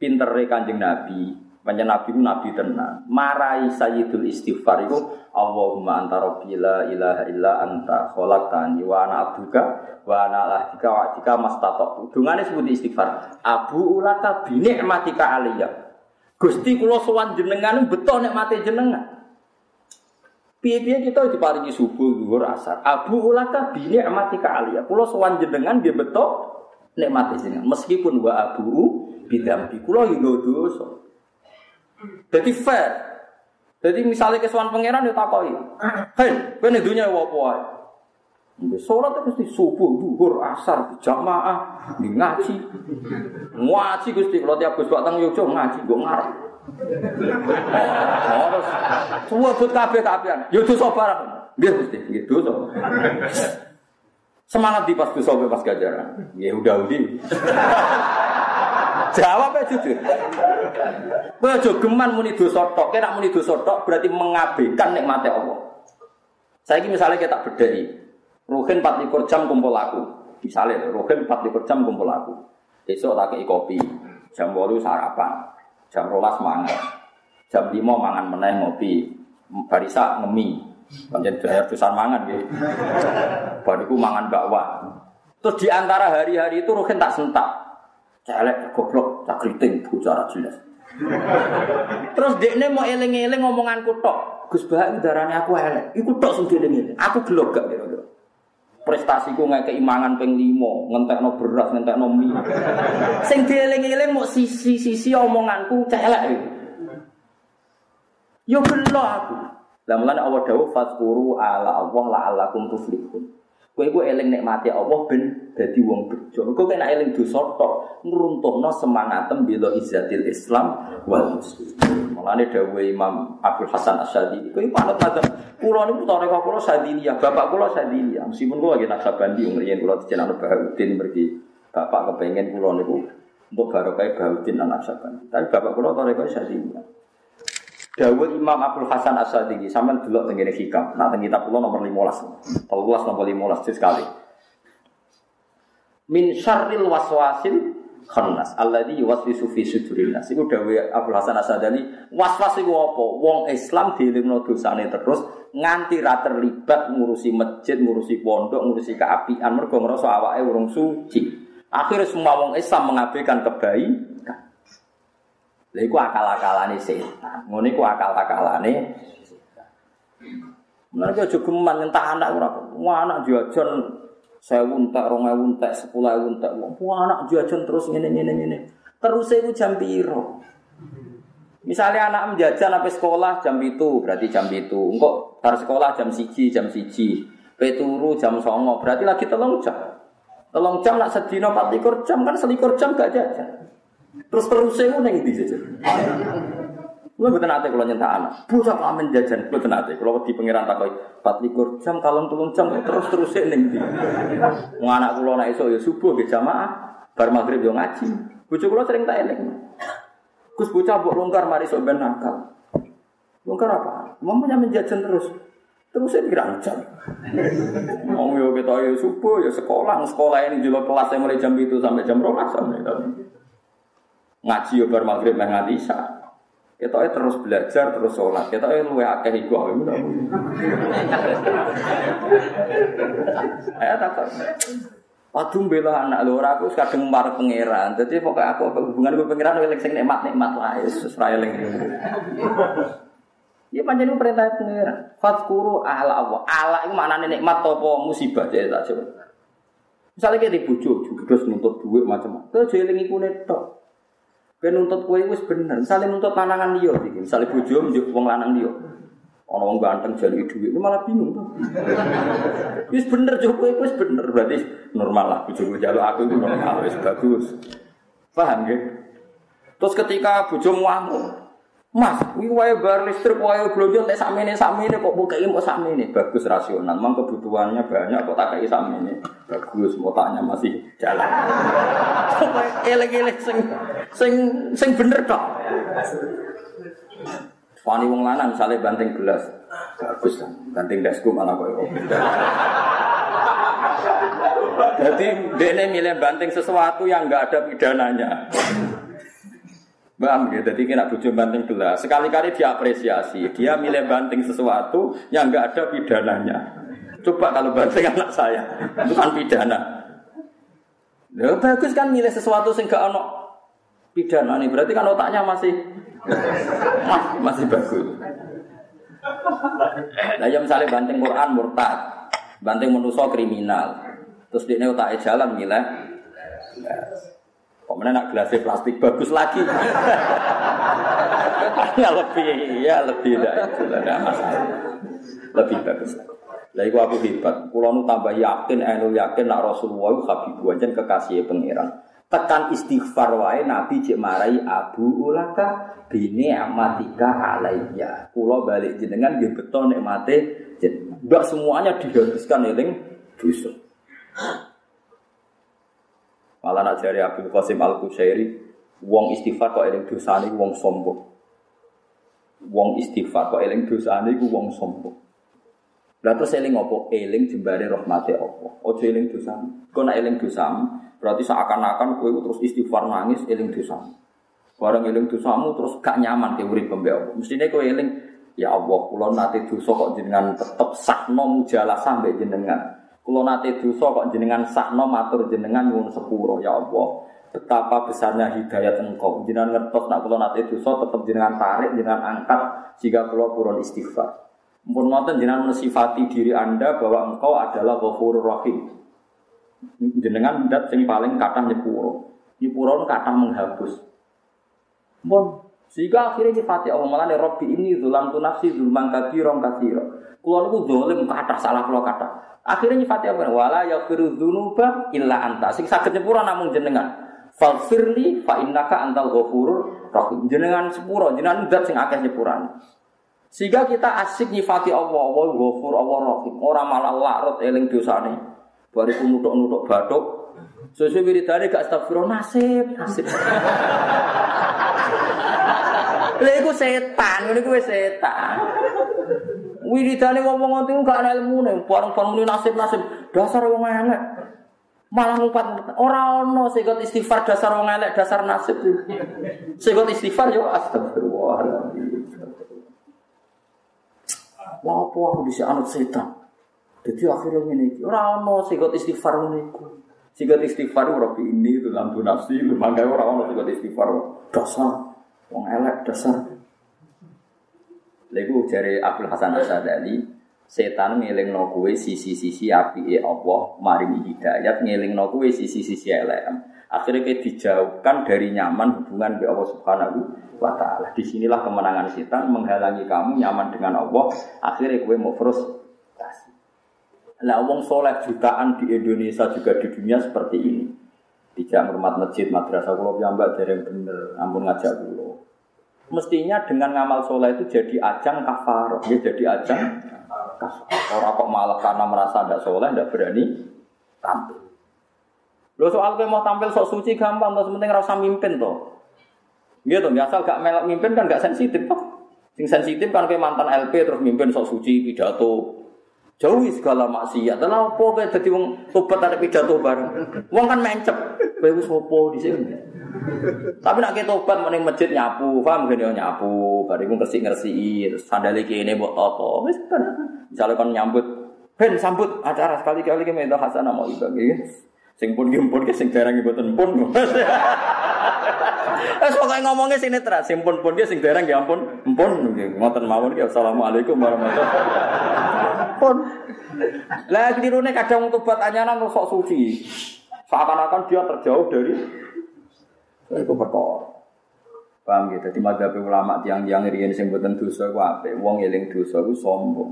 pinter Kanjeng Nabi, Panjang Nabi itu Nabi tenang. Marai Sayyidul Istighfar itu Allahumma anta rabbi la ilaha illa anta khalaqtani wa ana abduka wa ana lahdika wa atika mastata'tu. Dungane sebut istighfar. Abu ulaka bi ni'matika aliyya. Gusti kula sowan jenengan beto nikmate jenengan. Piye-piye kita diparingi subuh zuhur asar. Abu ulaka bi ni'matika aliyya. Kula sowan jenengan dia beto nikmate jenengan. Meskipun wa abu bidambi kula yo dosa. Jadi fair. Jadi misalnya kesuan pangeran ya takoi. Hei, kowe ning dunya apa? Sholat itu mesti subuh, duhur, asar, jamaah, ngaji. Ngaji Gusti, kalau tiap Gus batang Yogyo ngaji, gue ngarep. Harus semua buat kabeh kabehan. Yo dosa barang. Nggih Gusti, nggih dosa. Semangat di pas dosa pas gajaran. Ya udah udah. Jawab ya jujur. Kowe aja geman muni dosa tok, kira muni dosa tok berarti mengabaikan nikmate Allah. Saya ini misalnya kita bedai, Ruhin 24 jam kumpul aku. Misalnya, Ruhin 24 jam kumpul aku. Besok tak kei kopi, jam 8 sarapan, jam rolas mangan, jam 5 mangan meneh ngopi, barisa ngemi, Pancen bayar besar mangan gitu. Bariku mangan bakwan. Terus di antara hari-hari itu Ruhin tak sentak. Celek, goblok, tak keriting, bicara jelas. Terus ini mau eling-eling ngomonganku tok. Gus Bah, darahnya aku elek. Iku tok sing eling Aku gelok gak kira-kira. Prestasiku nggak keimangan peng limo, no beras, no mie. Sing dieling-eling mau sisi-sisi omonganku celek itu. Yo gelo aku. Lah mulane Allah dawuh fazkuru ala Allah la'allakum tuflihun. Kowe iku eling nikmati Allah ben dadi wong bejo. Kowe kena eling dosa tok ngruntuhno semangatem bela izzatil Islam wal muslimin. Mulane dawuh Imam Abdul Hasan Asyadi, kowe panut madzhab kula niku toreko kula Sadiliyah, bapak kula Sadiliyah. Meskipun kula lagi naksabandi ngriyen kula dijenengan Bahauddin mergi bapak kepengen kula niku untuk barokah Bahauddin anak Naksabandi. Tapi bapak kula toreko Sadiliyah. Dawud Imam Abdul Hasan As-Sadiqi sampean delok teng hikam. Nah teng kitab kula nomor 15. 13 nomor 15 sekali. Min syarril waswasil khannas alladzi yuwaswisu fi sudurin nas. Iku dawuh Abdul Hasan As-Sadali, waswas iku apa? Wong Islam dielingno dosane terus nganti ra terlibat ngurusi masjid, ngurusi pondok, ngurusi keapian mergo ngrasa awake urung suci. Akhirnya semua wong Islam mengabaikan kebaikan. Lha iku akal-akalane setan. Ngono iku akal-akalane Mulane aja geman nyentak anak ora. Anak jajan sewu entek, rong ewu entek, sepuluh ewu entek. Wah anak jajan terus ngene ngene ngene. Terus iku jam piro? Misalnya anak menjajan sampai sekolah jam itu, berarti jam itu. Engkau harus sekolah jam siji, jam siji. Peturu jam songo, berarti lagi telung jam. Telung jam nak sedino 24 jam kan selikur jam gak jajan. Terus terus saya mau nengi saja. Gue betul nanti kalau nyentak anak, bocah amin jajan, betul nanti kalau di pangeran tak kau empat likur jam, kalon tulung jam, terus terus saya nengi. Anak kulo naik so ya subuh ke jamaah, bar maghrib yo ngaji. Bocah kulo sering tak eling. Gus bocah buat longgar mari sok ben nakal. Longgar apa? Mamanya menjajan terus. Terus saya kira jam. Mau yo kita yo subuh ya sekolah, sekolah ini juga kelasnya mulai jam itu sampai jam berapa sampai ngaji yo bar maghrib meh nganti isya. Terus belajar, terus sholat. Kita luwe akeh iku aku. Ayo takut. Waduh bela anak lho ora aku kadang marep pangeran. Dadi pokoke aku hubungan gue pangeran eling sing nikmat-nikmat lah Yesus ra eling. Ya panjenengan perintah pangeran. Fadkuru ala Allah. Ala itu maknane nikmat apa musibah jadi tak coba. Misalnya kayak di terus nuntut duit macam-macam. Terus jeling iku netok. Ben nuntut kowe wis bener. Misale nuntut lanangan liya iki, misale bojo njuk wong lanang liya. Ana wong ganteng jali dhuwit, malah bingung to. Wis bener jo kowe wis bener berarti normal lah bojoku njaluk aku itu normal wis bagus. Paham nggih? Terus ketika bojomu ngamuk, Mas, ini wae bar listrik, wae belanja nek sakmene sakmene kok buka mau sakmene bagus rasional. Memang kebutuhannya banyak kok tak kayak sakmene bagus, otaknya masih jalan. Elek-elek sing sing sing bener kok. Wani wong lanang misalnya banting gelas, bagus kan. Banting dasku malah kok Jadi dia milih banting sesuatu yang nggak ada pidananya. Paham ya? Jadi kena bujuk banting gelas. Sekali-kali dia apresiasi. Dia milih banting sesuatu yang enggak ada pidananya. Coba kalau banting anak saya, itu kan pidana. Ya bagus kan milih sesuatu sing gak ono pidana nih. Berarti kan otaknya masih masih bagus. Nah, ya misalnya banting Quran murtad, banting manusia kriminal. Terus dia otaknya jalan milih. Mana nak gelasnya plastik bagus lagi? ya lebih, ya lebih tidak itu tidak masalah. Lebih bagus. Lah iku aku hebat. Kulo nu tambah yakin, anu yakin nak Rasulullah habibu aja kekasih pangeran. Tekan istighfar wae Nabi cek marai Abu Ulaka bini amatika alaiya. Kulo balik jenengan nggih betul nikmate jenengan. Semuanya dihabiskan eling dosa. Malah nak jari Abdul Qasim Al Qusairi, wong istighfar kok eling dosane wong sombong. Wong istighfar kok eling dosane iku wong sombong. Lah terus eling apa? Eling jembare rahmate apa? Ojo eling dosane. Kok nak eling dosamu, berarti seakan-akan kowe terus istighfar nangis eling dosamu. Barang eling dosamu terus gak nyaman ke urip pembe apa. Mestine kowe eling Ya Allah, kula nate dosa kok jenengan tetep sakno mujalah sampai jenengan. Kula nate dosa kok jenengan sakno matur jenengan nyuwun sepuro ya Allah. Betapa besarnya hidayat engkau. Jenengan ngertos nak kula nate dosa tetep jenengan tarik, jenengan angkat jika kula purun istighfar. Mumpun ngoten jenengan mensifati diri Anda bahwa engkau adalah Ghafurur Rahim. Jenengan dat sing paling kathah nyepuro. Nyepuro kathah menghapus. Bon, sehingga akhirnya nyifati Allah malah Robbi ini zulam tu nafsi zulman kathiro kathiro. Kulo niku dolim kata salah kulo kata. Akhirnya nyifati apa? Wala yaghfiru dzunuba illa anta. Sing saged nyepura namung jenengan. Faghfirli fa innaka antal ghafurur rahim. Jenengan sepuro, jenengan zat sing akeh. Sehingga kita asik nyifati Allah, Allah ghafur, Allah rahim. Ora malah larut eling dosane. Bariku nutuk-nutuk batuk. Sesuai wiridane gak astagfirullah nasib, nasib. Lha iku setan, ngene kuwi setan. Wiridane ngomong ngono gak ana ilmune, bareng-bareng nasib-nasib. Dasar wong elek. Malah ngumpat ora ono sing istighfar dasar wong elek, dasar nasib. Sing istighfar yo astagfirullah. Lah apa aku bisa anut setan? Jadi akhirnya ini, orang ono sing istighfar iku. Singkat istighfar Rabbi ini itu nafsi, mangga orang ono sing istighfar dasar Wong elek dasar. Lagu jari Abdul Hasan Asadali, setan ngeling no kue sisi-sisi api Allah, maring hidayat ngeling no kue sisi-sisi elek. Akhirnya kita dijauhkan dari nyaman hubungan dengan Allah Subhanahu wa taala. Di sinilah kemenangan setan menghalangi kamu nyaman dengan Allah. Akhirnya kue mau frustasi. Lah wong soleh jutaan di Indonesia juga di dunia seperti ini. Tidak hormat masjid, madrasah kulo piyambak dereng bener, ampun ngajak kulo. Mestinya dengan ngamal soleh itu jadi ajang kafar, ya jadi ajang kafar. Orang kok malah karena merasa tidak soleh, tidak berani tampil. Lo soal gue mau tampil sok suci gampang, terus penting rasa mimpin toh. Gitu, asal gak melak mimpin kan gak sensitif toh. Sing sensitif kan kayak mantan LP terus mimpin sok suci pidato Jauhi segala maksiat. Lah apa kowe dadi wong tobat arep pidato bareng. Wong kan mencep. Kowe wis opo di sini. Tapi nak tobat mending masjid nyapu, paham gak nyapu, bariku ngersi-ngersi, terus sandali kene mbok toto. Wis kan. Misale kon nyambut, ben sambut acara sekali-kali ki mento hasanah mau ibagi. Sing pun gimpun ki sing mboten pun. Wes pokoke ngomongnya sinetron, sing pun pun sing dereng ya ampun, empun ngoten mawon ki assalamualaikum warahmatullahi wabarakatuh. Pun. Lah dirune kadang tobat anyanan sok suci. Seakan-akan dia terjauh dari itu perkara. Paham gitu? Jadi madhab ulama tiang-tiang riyen sing boten dosa ku apik. Wong eling dosa ku sombong.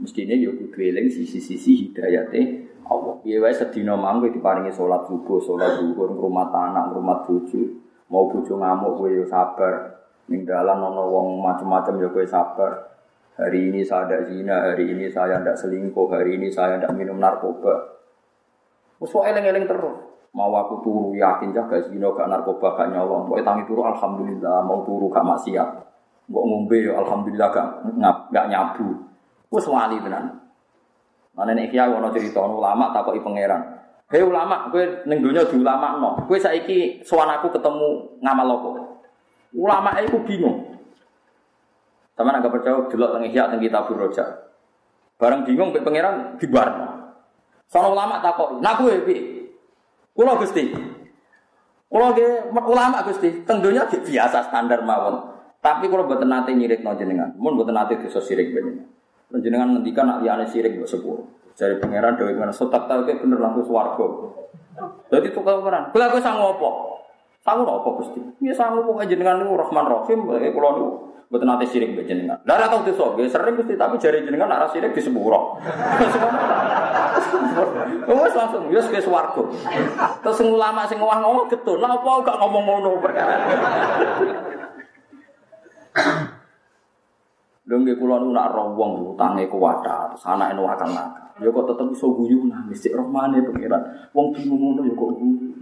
Mestine yo kudu eling sisi-sisi hidayate Allah. Piye wae sedina mangko diparingi salat subuh, salat zuhur, ngrumat anak, ngrumat bojo. Mau bojo ngamuk kowe yo sabar. Ning dalan wong macam-macam yo kowe sabar. Hari ini saya tidak zina, hari ini saya tidak selingkuh, hari ini saya tidak minum narkoba. Wes eling-eling terus. Mau aku turu yakin jaga zina gak narkoba gak nyolong. Mau tangi turu alhamdulillah, mau turu gak maksiat. Mau ngombe ya alhamdulillah gak gak nyabu. Wes wali tenan. Mana nek kiai ono cerita ulama takoki pangeran. Hei ulama, gue ning donya di ulama no. Gue saiki sowan aku ketemu ngamal apa? Ulama iku bingung. Sama agak percaya delok teng ihya teng kitab roja. Barang bingung mek pangeran dibarno. Sono ulama takoki, "Nah piye?" Kulo Gusti. Kulo ge ulama Gusti, teng donya biasa standar mawon. Tapi kalau buat nanti nyirik no jenengan, mun buat nanti dosa sirik jenengan. Jenengan ngendikan nak liane sirik buat sepuluh. Dari pangeran dewi mana sotak kayak bener langsung swargo. Jadi tuh pangeran, kalau aku sanggup apa? Sanggup apa Gusti? Ya sanggup pokoknya jenengan itu Rahman Rahim, kulo nu Buat nanti sirik buat jenengan. Darah tahu tuh soge, sering Gusti tapi jari jenengan nak sirik di sepuro. Oh langsung, yus ke swargo. Terus ulama sing ngomong ngomong getun, lah apa gak ngomong ngono perkara. Lho nggih kula nu nak roh wong utange kuwata, terus anake nu akal nakal. Ya kok tetep iso guyu nangis cek rohmane pengiran. Wong bingung ngono ya kok guyu.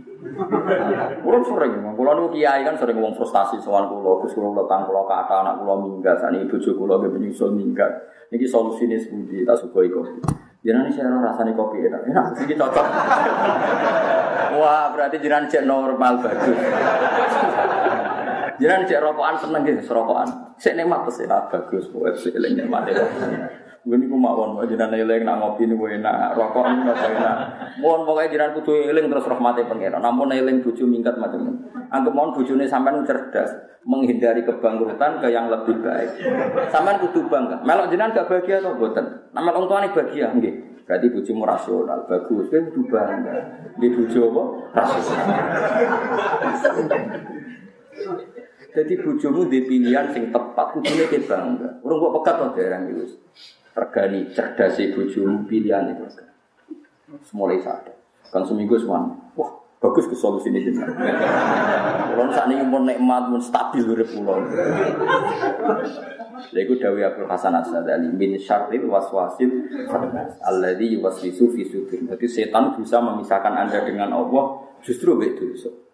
Kulo sering, kulo nu kiai kan sering wong frustasi sowan kulo, Gus kulo letang kulo kata anak kulo minggat, sani bojo kulo ge menyusul minggat. Niki solusine sepundi tak sugoi kok. Jangan saya rasanya kopi enak, enak ini cocok. Wah berarti jangan cek normal bagus. Jangan cek rokokan seneng gitu, rokokan. Saya nikmat terus ya bagus, buat sih eling nikmat ya. Gue mawon, mau jiran eling nak ngopi niku enak, rokok niku enak. Mohon pokoknya jiran kudu eling terus rahmati pangeran. Namun eling bojo mingkat macam Anggap mohon bojone sampean cerdas, menghindari kebangkrutan ke yang lebih baik. Sampean kudu bangga. Melok jiran gak bahagia atau boten? Nah melok tuane bahagia nggih. Berarti bojomu rasional, bagus. Kowe kudu bangga. Di bojo apa? Rasional. Jadi bojomu di pilihan sing tepat, kudune ke bangga. Urung kok pekat to dereng iki. Regani cerdas bojomu pilihan itu. Semulai sadar. Kan seminggu semua. Wah, bagus ke solusi ini jenengan. Kulon saat ini pun nikmat, pun stabil urip kulon. Lha iku dawuh Abdul Hasan As-Sadali min syarril waswasil alladzi yuwaswisu fi. Jadi setan bisa memisahkan Anda dengan Allah justru dosa.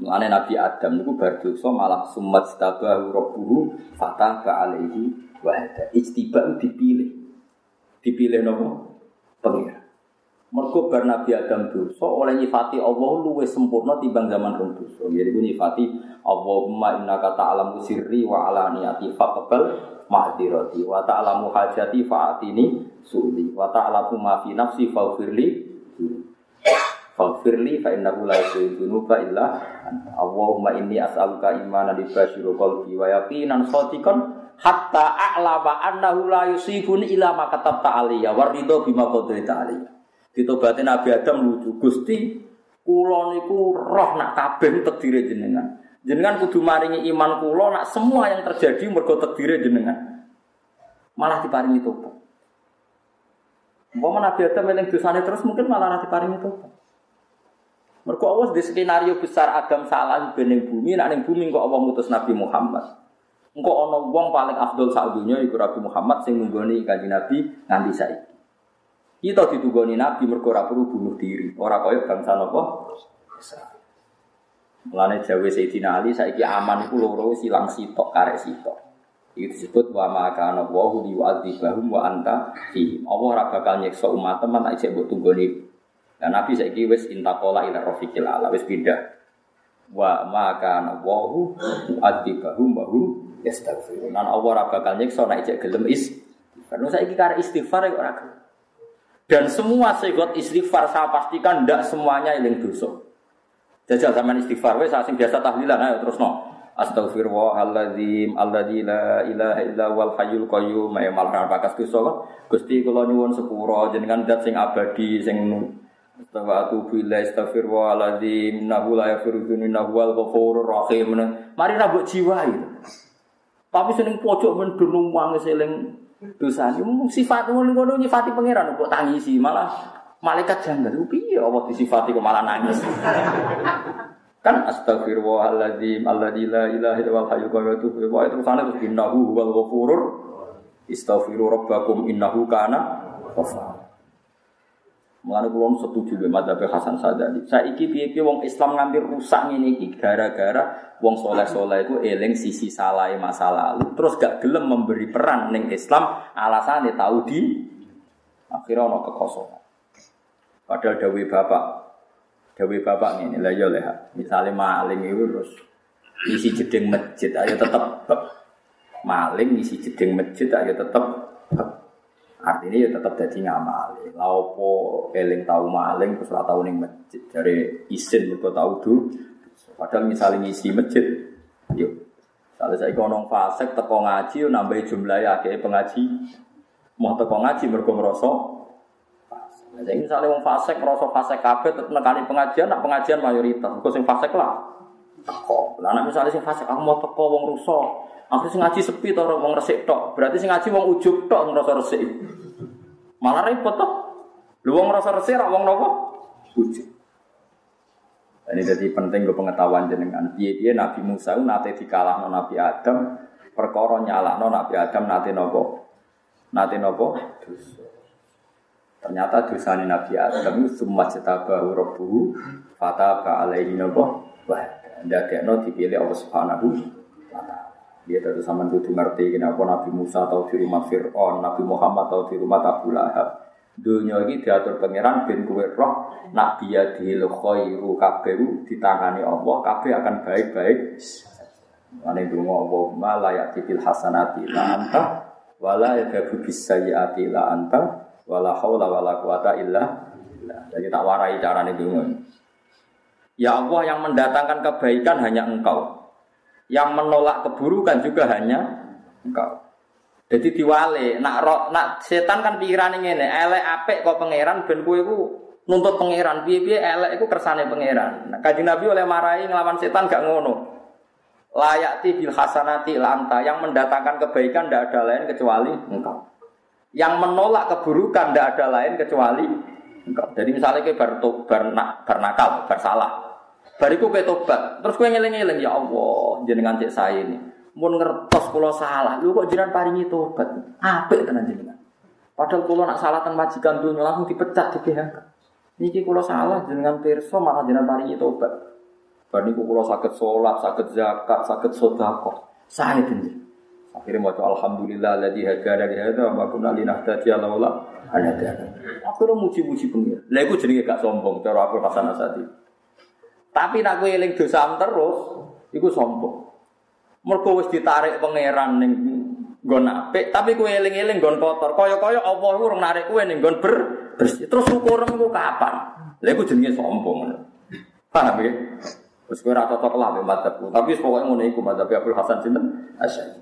Mulane Nabi Adam niku bar dosa malah sumat tabahu rabbuhu fatah ka alaihi wa hada. Ijtiba dipilih. Dipilih nopo? Pengira. Mergo bar Nabi Adam dosa oleh nyifati Allah luwih sempurna timbang zaman rong dosa. Jadi ku nyifati Allahumma innaka ta'lamu sirri wa alaniyati faqbal ma'dirati wa ta'lamu hajati fa'atini su'li wa ta'lamu ma fi nafsi faghfirli Faghfirli fa innahu la dzunuba illa Allahumma inni as'aluka imanan yubashiru qalbi wa yaqinan hatta a'lama annahu la yusibuni ila ma katabta aliyya wa bima qadaita aliyya. Ditobatin Nabi Adam lucu Gusti kula niku roh nak kabeh takdire jenengan. Jenengan kudu maringi iman kula nak semua yang terjadi mergo takdire jenengan. Malah diparingi tobat. Mau Nabi Adam terus mungkin malah nanti diparingi tobat. Mergo Allah di skenario besar Adam salah bening bumi, nak ning bumi kok Allah mutus Nabi Muhammad. Engko ana wong paling afdol sak donya iku Nabi Muhammad sing nunggoni kanjeng Nabi nganti saiki. Kita ditugoni Nabi mergo ora perlu bunuh diri, ora kaya bangsa napa? Mulane jawe Sayyidina Ali saiki aman iku loro silang sitok karek sitok. Itu disebut wa maka ana wa hu yu'adzibahum wa anta fi. Allah ora bakal nyiksa umat teman tak isih mbok dan Nabi saiki wis intakola ila rafiqil ala wis pindah. Wa maka nawahu adibahum bahum yastaghfirun. Nan Allah ora bakal nyiksa nek cek gelem is. Karena saiki karek istighfar kok ora Dan semua segot istighfar saya pastikan ndak semuanya eling dosa. Jajal zaman istighfar wis sing biasa tahlilan ayo terus no. Astaghfirullahaladzim alladzi la ilaha illa wal hayyul qayyum ya malah bakas dosa Gusti kula nyuwun sepuro jenengan zat sing abadi sing Astawa atubu ila astaghfirullahaladzim Nahu la yafiru nahu wal ghafurur rahim Mari rabuk jiwa itu Tapi seneng pojok mendunung wang seling dosa ini sifat ngono nyifati pangeran kok tangisi malah malaikat janggal. Piye Allah disifati kok malah nangis? Kan astagfirullahaladzim alladzi la ilaha illa huwal hayyul qayyum wa itu sana terus innahu huwal ghafurur istaghfiru rabbakum innahu kana ghafar Mulane kula setuju dengan madzhab Hasan Sadali. Saiki piye-piye wong Islam ngambil rusak ngene iki gara-gara wong soleh-soleh itu eling sisi salah masa lalu. Terus gak gelem memberi peran ning Islam alasannya tahu di akhirnya ono kekosongan. Padahal dawe bapak dawe bapak ini lah ya leh. Misalnya maling itu terus isi jeding masjid ayo tetep maling isi jeding masjid ayo tetep Artinya ya tetap jadi ngamal. Laupo eling tahu maling terus ora tahu masjid dari isin mergo tahu tuh. Padahal misalnya ngisi masjid, yuk. Kalau saya kono fasek teko ngaji nambah jumlah ya kayak pengaji. Mau teko ngaji mergo ngrasa Jadi misalnya wong fasek ngrasa fasek kabeh tetep nekani pengajian, nak pengajian mayoritas. Mergo sing fasek lah. Teko. Lah misalnya sing fasek aku mau teko wong rusak, Aku sing ngaji sepi to wong resik tok. Berarti sing ngaji wong ujug tok ngrasa resik. Malah repot toh. Lu wong ngrasa resik ra wong napa? Ujug. Ini jadi penting ke pengetahuan jenengan. Piye-piye Nabi Musa nate dikalahno Nabi Adam, perkara nyalahno Nabi Adam nate nopo? Nate nopo? Dosa. Ternyata dosa Nabi Adam itu semua cetabahu rabbuhu fataba alaihi nopo? Wah, ndadekno dipilih Allah Subhanahu Dia dari zaman itu ngerti kenapa Nabi Musa tahu di rumah Fir'aun, Nabi Muhammad tahu di rumah Abu Lahab. Dunia ini diatur pangeran bin kue roh nak dia dihil khairu kaberu ditangani Allah kabeh akan baik-baik. Ane donga Allahumma la ya'ti bil hasanati la anta wala yadhabu bis sayyiati la anta wala haula wala quwata illa. Jadi tak warai carane donga. Ya Allah yang mendatangkan kebaikan hanya Engkau. Yang menolak keburukan juga hanya Engkau. Jadi diwale, nak roh, nak setan kan pikiran ini, elek apik kok pangeran ben kowe iku nuntut pangeran, piye-piye elek iku kersane pangeran. Nah, Kanjeng Nabi oleh marahi ngelawan setan gak ngono. Layati bil hasanati lanta yang mendatangkan kebaikan tidak ada lain kecuali engkau. Yang menolak keburukan tidak ada lain kecuali engkau. Jadi misalnya kayak bar, bar, bar nakal, bar salah. Bariku kayak tobat, terus kue ngeleng-ngeleng ya Allah, jenengan cek saya ini. Mun ngertos kula salah, lu kok jenengan paringi tobat. Apik tenan jenengan. Padahal kula nak salah teng majikan dunya langsung dipecat di PHK. Niki kula salah jenengan pirsa malah jenengan paringi tobat. Bar niku saged salat, saged zakat, saged sedekah. Saya tentu. Akhirnya mau alhamdulillah hadana li hadza wa ma kunna linahtadiya laula an hadana. Akhirnya muji-muji pengira. Lha iku jenenge gak sombong cara aku Hasan Asadi. Tapi nak kowe eling dosa terus, iku sombong. Mergo wis ditarik pangeran ning nggon apik, tapi kowe eling-eling nggon kotor. Kaya-kaya Allah iku urung narik kowe ning nggon ber bersih. Terus syukur iku kapan? Lha iku jenenge sombong. Paham ya? Wis kowe ora cocok lah mbek madzhabku, tapi pokoke ngono iku madzhab Abdul Hasan sinten? Asy'ari.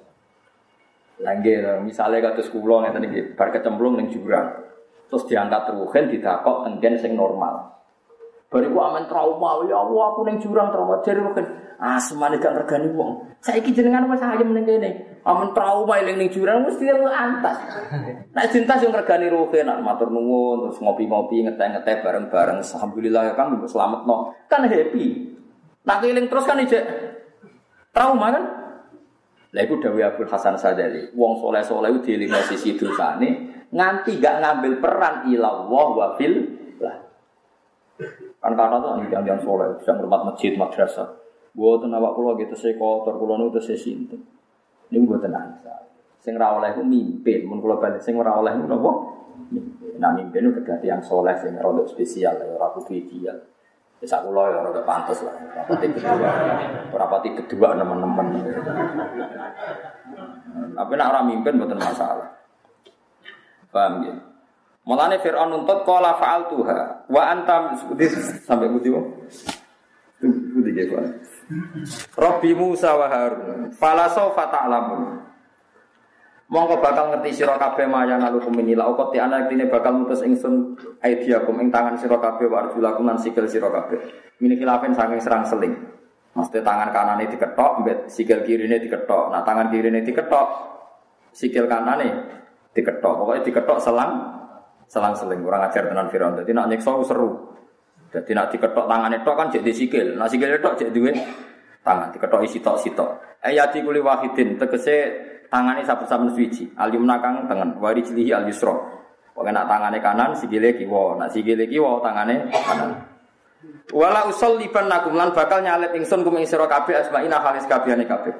Langge, misalnya kados kula ngeten iki, bar kecemplung ning jurang. Terus diangkat ruhen didakok tenggen sing normal. Bariku aman trauma, ya Allah aku neng jurang trauma jadi ruhen. Ah semane gak regani wong. Saiki jenengan wis ayem ning kene. Aman trauma eling ning jurang mesti antas. Nek cinta sing regani ruhen nak matur nuwun terus ngopi-ngopi ngeteh-ngeteh bareng-bareng. Alhamdulillah ya Kang selamat no. Kan happy. Nak eling terus kan ijek trauma kan? Lah iku Dawi Abdul Hasan Sadali. Wong soleh-soleh itu dielingo sisi dosane nganti gak ngambil peran ilallah wa fil lah. Kan kata tuh yang yang soleh bisa ngurmat masjid madrasah. Gua tuh nawak kulo gitu saya kotor kulo nu tuh saya sinten. Ini gua tenang Sing ra oleh ku mimpin, mun kulo balik sing ora oleh? Mimpin. Nah mimpin itu tergantung yang soleh sing rodok spesial ya ora kudu ideal. Wis aku lho ya ora pantes lah. Rapati kedua. Rapati kedua teman-teman. Tapi nak ora mimpin masalah. Paham ya? Mulane Fir'aun nuntut qala fa'altuha wa antam sampai budi wong. Budi ge kok. Rabbi Musa wa Harun. Fala sawfa ta'lamun. Mongko bakal ngerti sira kabeh maya nalukum minila uqat ti anak dine bakal mutus ingsun aidiakum ing tangan sira kabeh wa arjulakum sikil sira kabeh. Mini khilafen saking serang seling. Mesti tangan kanane diketok, mbek sikil kirine diketok. Nah tangan kirine diketok, sikil kanane diketok. Pokoknya diketok selang selang seling. Kurang ajar tenan Firaun. Jadi nak nyekso seru. Jadi nak diketok tangan itu kan jadi sikil. Nah sikil itu jadi duit tangan. Diketok isi tok sitok. Ayati kuli wahidin tegese tangane saben-saben suci. Al yumna kang tengen, wari jilihi al yusra. Pokoke nak tangane kanan sikile kiwa, nak sikile kiwa tangane kanan. Wala usol liban nakum lan bakal nyalet ingsun kum ing sira kabeh asmaina halis kabehane kabeh.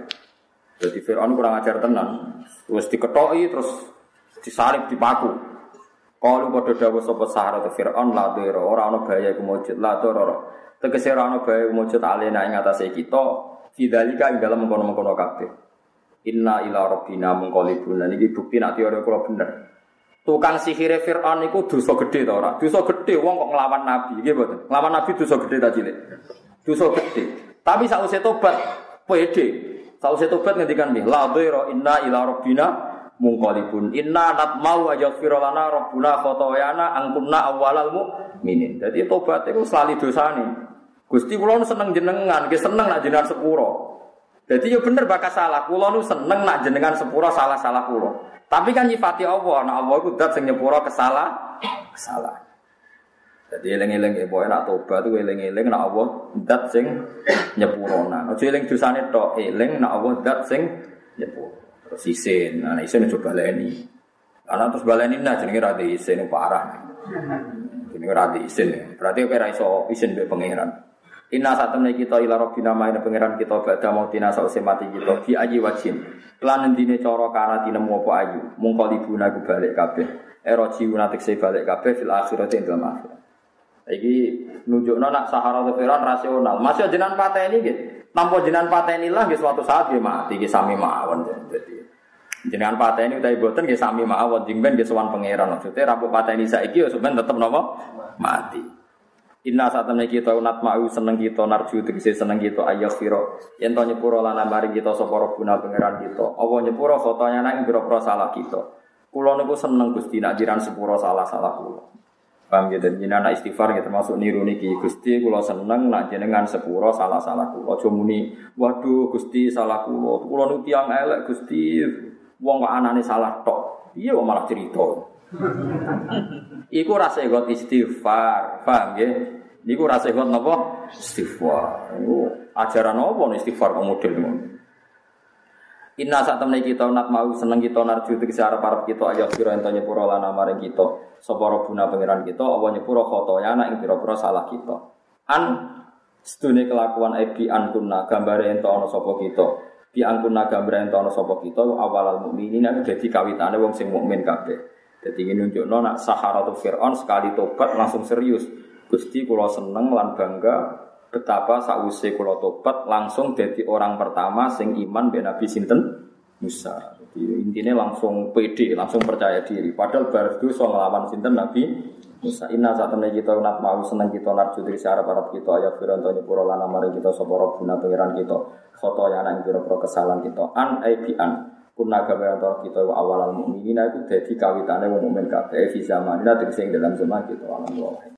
Jadi Fir'aun kurang ajar tenan. Terus diketoki terus disalib dipaku. Kalau pada dawuh sapa sahara te Fir'aun la dira ora ana bahaya iku mujud la dira. Tegese ora ana bahaya mujud alena ing atase kita. Fidzalika ing dalem mengkono-mengkono kabeh. Inna ila rabbina munqalibun. Niki bukti nak teori kula bener. Tukang sihir Fir'aun iku dosa gede ta ora? Dosa gede wong kok nglawan nabi, nggih mboten. Nglawan nabi dosa gede ta cilik? Dosa gede. Tapi sausé tobat pede. Sausé tobat ngendikan nggih, la dhaira inna ila rabbina munqalibun. Inna natmau ajaghfir lana rabbuna khotoyana angkunna awwalal mu'minin. Dadi tobat iku selalu dosane. Gusti kula seneng jenengan, nggih seneng nak jenengan sepuro. Jadi ya bener bakas salah. Kulo nu seneng nak jenengan sepuro salah salah kulo. Tapi kan nyifati Allah, nak Allah itu dat sing kesalah, kesalah. Jadi eling-eling ya boy nak tobat tuh eling-eling nak Allah dat sing nyepuro nah. Ojo eling dosane tok, eling nak Allah dat sing nyepuro. Terus isin, nah isin coba baleni. Karena terus baleni nah jenenge ra isin parah. Jenenge ra isin. Berarti ora iso isin mbek pangeran. Inna saat temen kita ila robbina main pangeran kita badha mau tina sause mati kita di aji wajin. Lan endine cara kana dinemu apa ayu. Mungko libuna ku balik kabeh. Ero jiuna tekse balik kabeh fil akhirat ing dalam akhirat. Iki nunjukno nak sahara Firaun rasional. Masih jenengan pateni nggih. tanpa jenengan pateni lah nggih suatu saat nggih mati nggih sami mawon dadi jenengan pateni utawi boten nggih sami mawon jeng ben nggih sowan pangeran. Maksudnya rampung pateni saiki ya sampean tetep napa mati. Inna saat temen kita unat mau seneng kita narju tegese seneng kita ayah firo yen to nyepuro lan maring kita sapa guna pangeran kita. Apa nyepuro fotonya nang pira-pira salah kita? Kula niku seneng Gusti nak jiran sepuro salah-salah kula. Paham gitu, jadi anak istighfar gitu termasuk niru niki. Gusti kulo seneng nak jenengan sepuro salah salah kulo. Cuma waduh Gusti salah kulo, kulo nu tiang elek Gusti, wong kok anane salah tok, iya malah cerita. Iku rasa ikut istighfar, paham ya? Iku rasa ikut nopo istighfar. Iku ajaran nopo istighfar kok model. Inna saat temen kita nak mau seneng kita narju tegese arep arep kita ayo sira ento nyepuro lan maring kita sapa robuna pangeran kita apa nyepuro khotoya anak ing pira-pira salah kita. An sedune kelakuan ebi an kunna gambare ento ana sapa kita. Bi an kunna gambare ento ana sapa kita awalal mukminin nek dadi kawitane wong sing mukmin kabeh. Dadi ngene nunjukno nak Saharatu Fir'aun sekali tobat langsung serius. Gusti kula seneng lan bangga betapa sakwise kula tobat langsung jadi orang pertama sing iman be Nabi sinten Musa. Jadi intinya langsung pede, langsung percaya diri. Padahal baru dosa ngelawan sinten Nabi Musa. Inna saat temen kita nak mau seneng kita narju dari syarab Arab kita ayat firan tanya pura lana mari kita soporo guna pengiran kita foto yang anak pura pura kesalahan kita an aibian kunna gawe antara kita wa awal al mukminina itu jadi kawitannya wong mukmin kabeh fi zamanina tegese dalam zaman kita alhamdulillah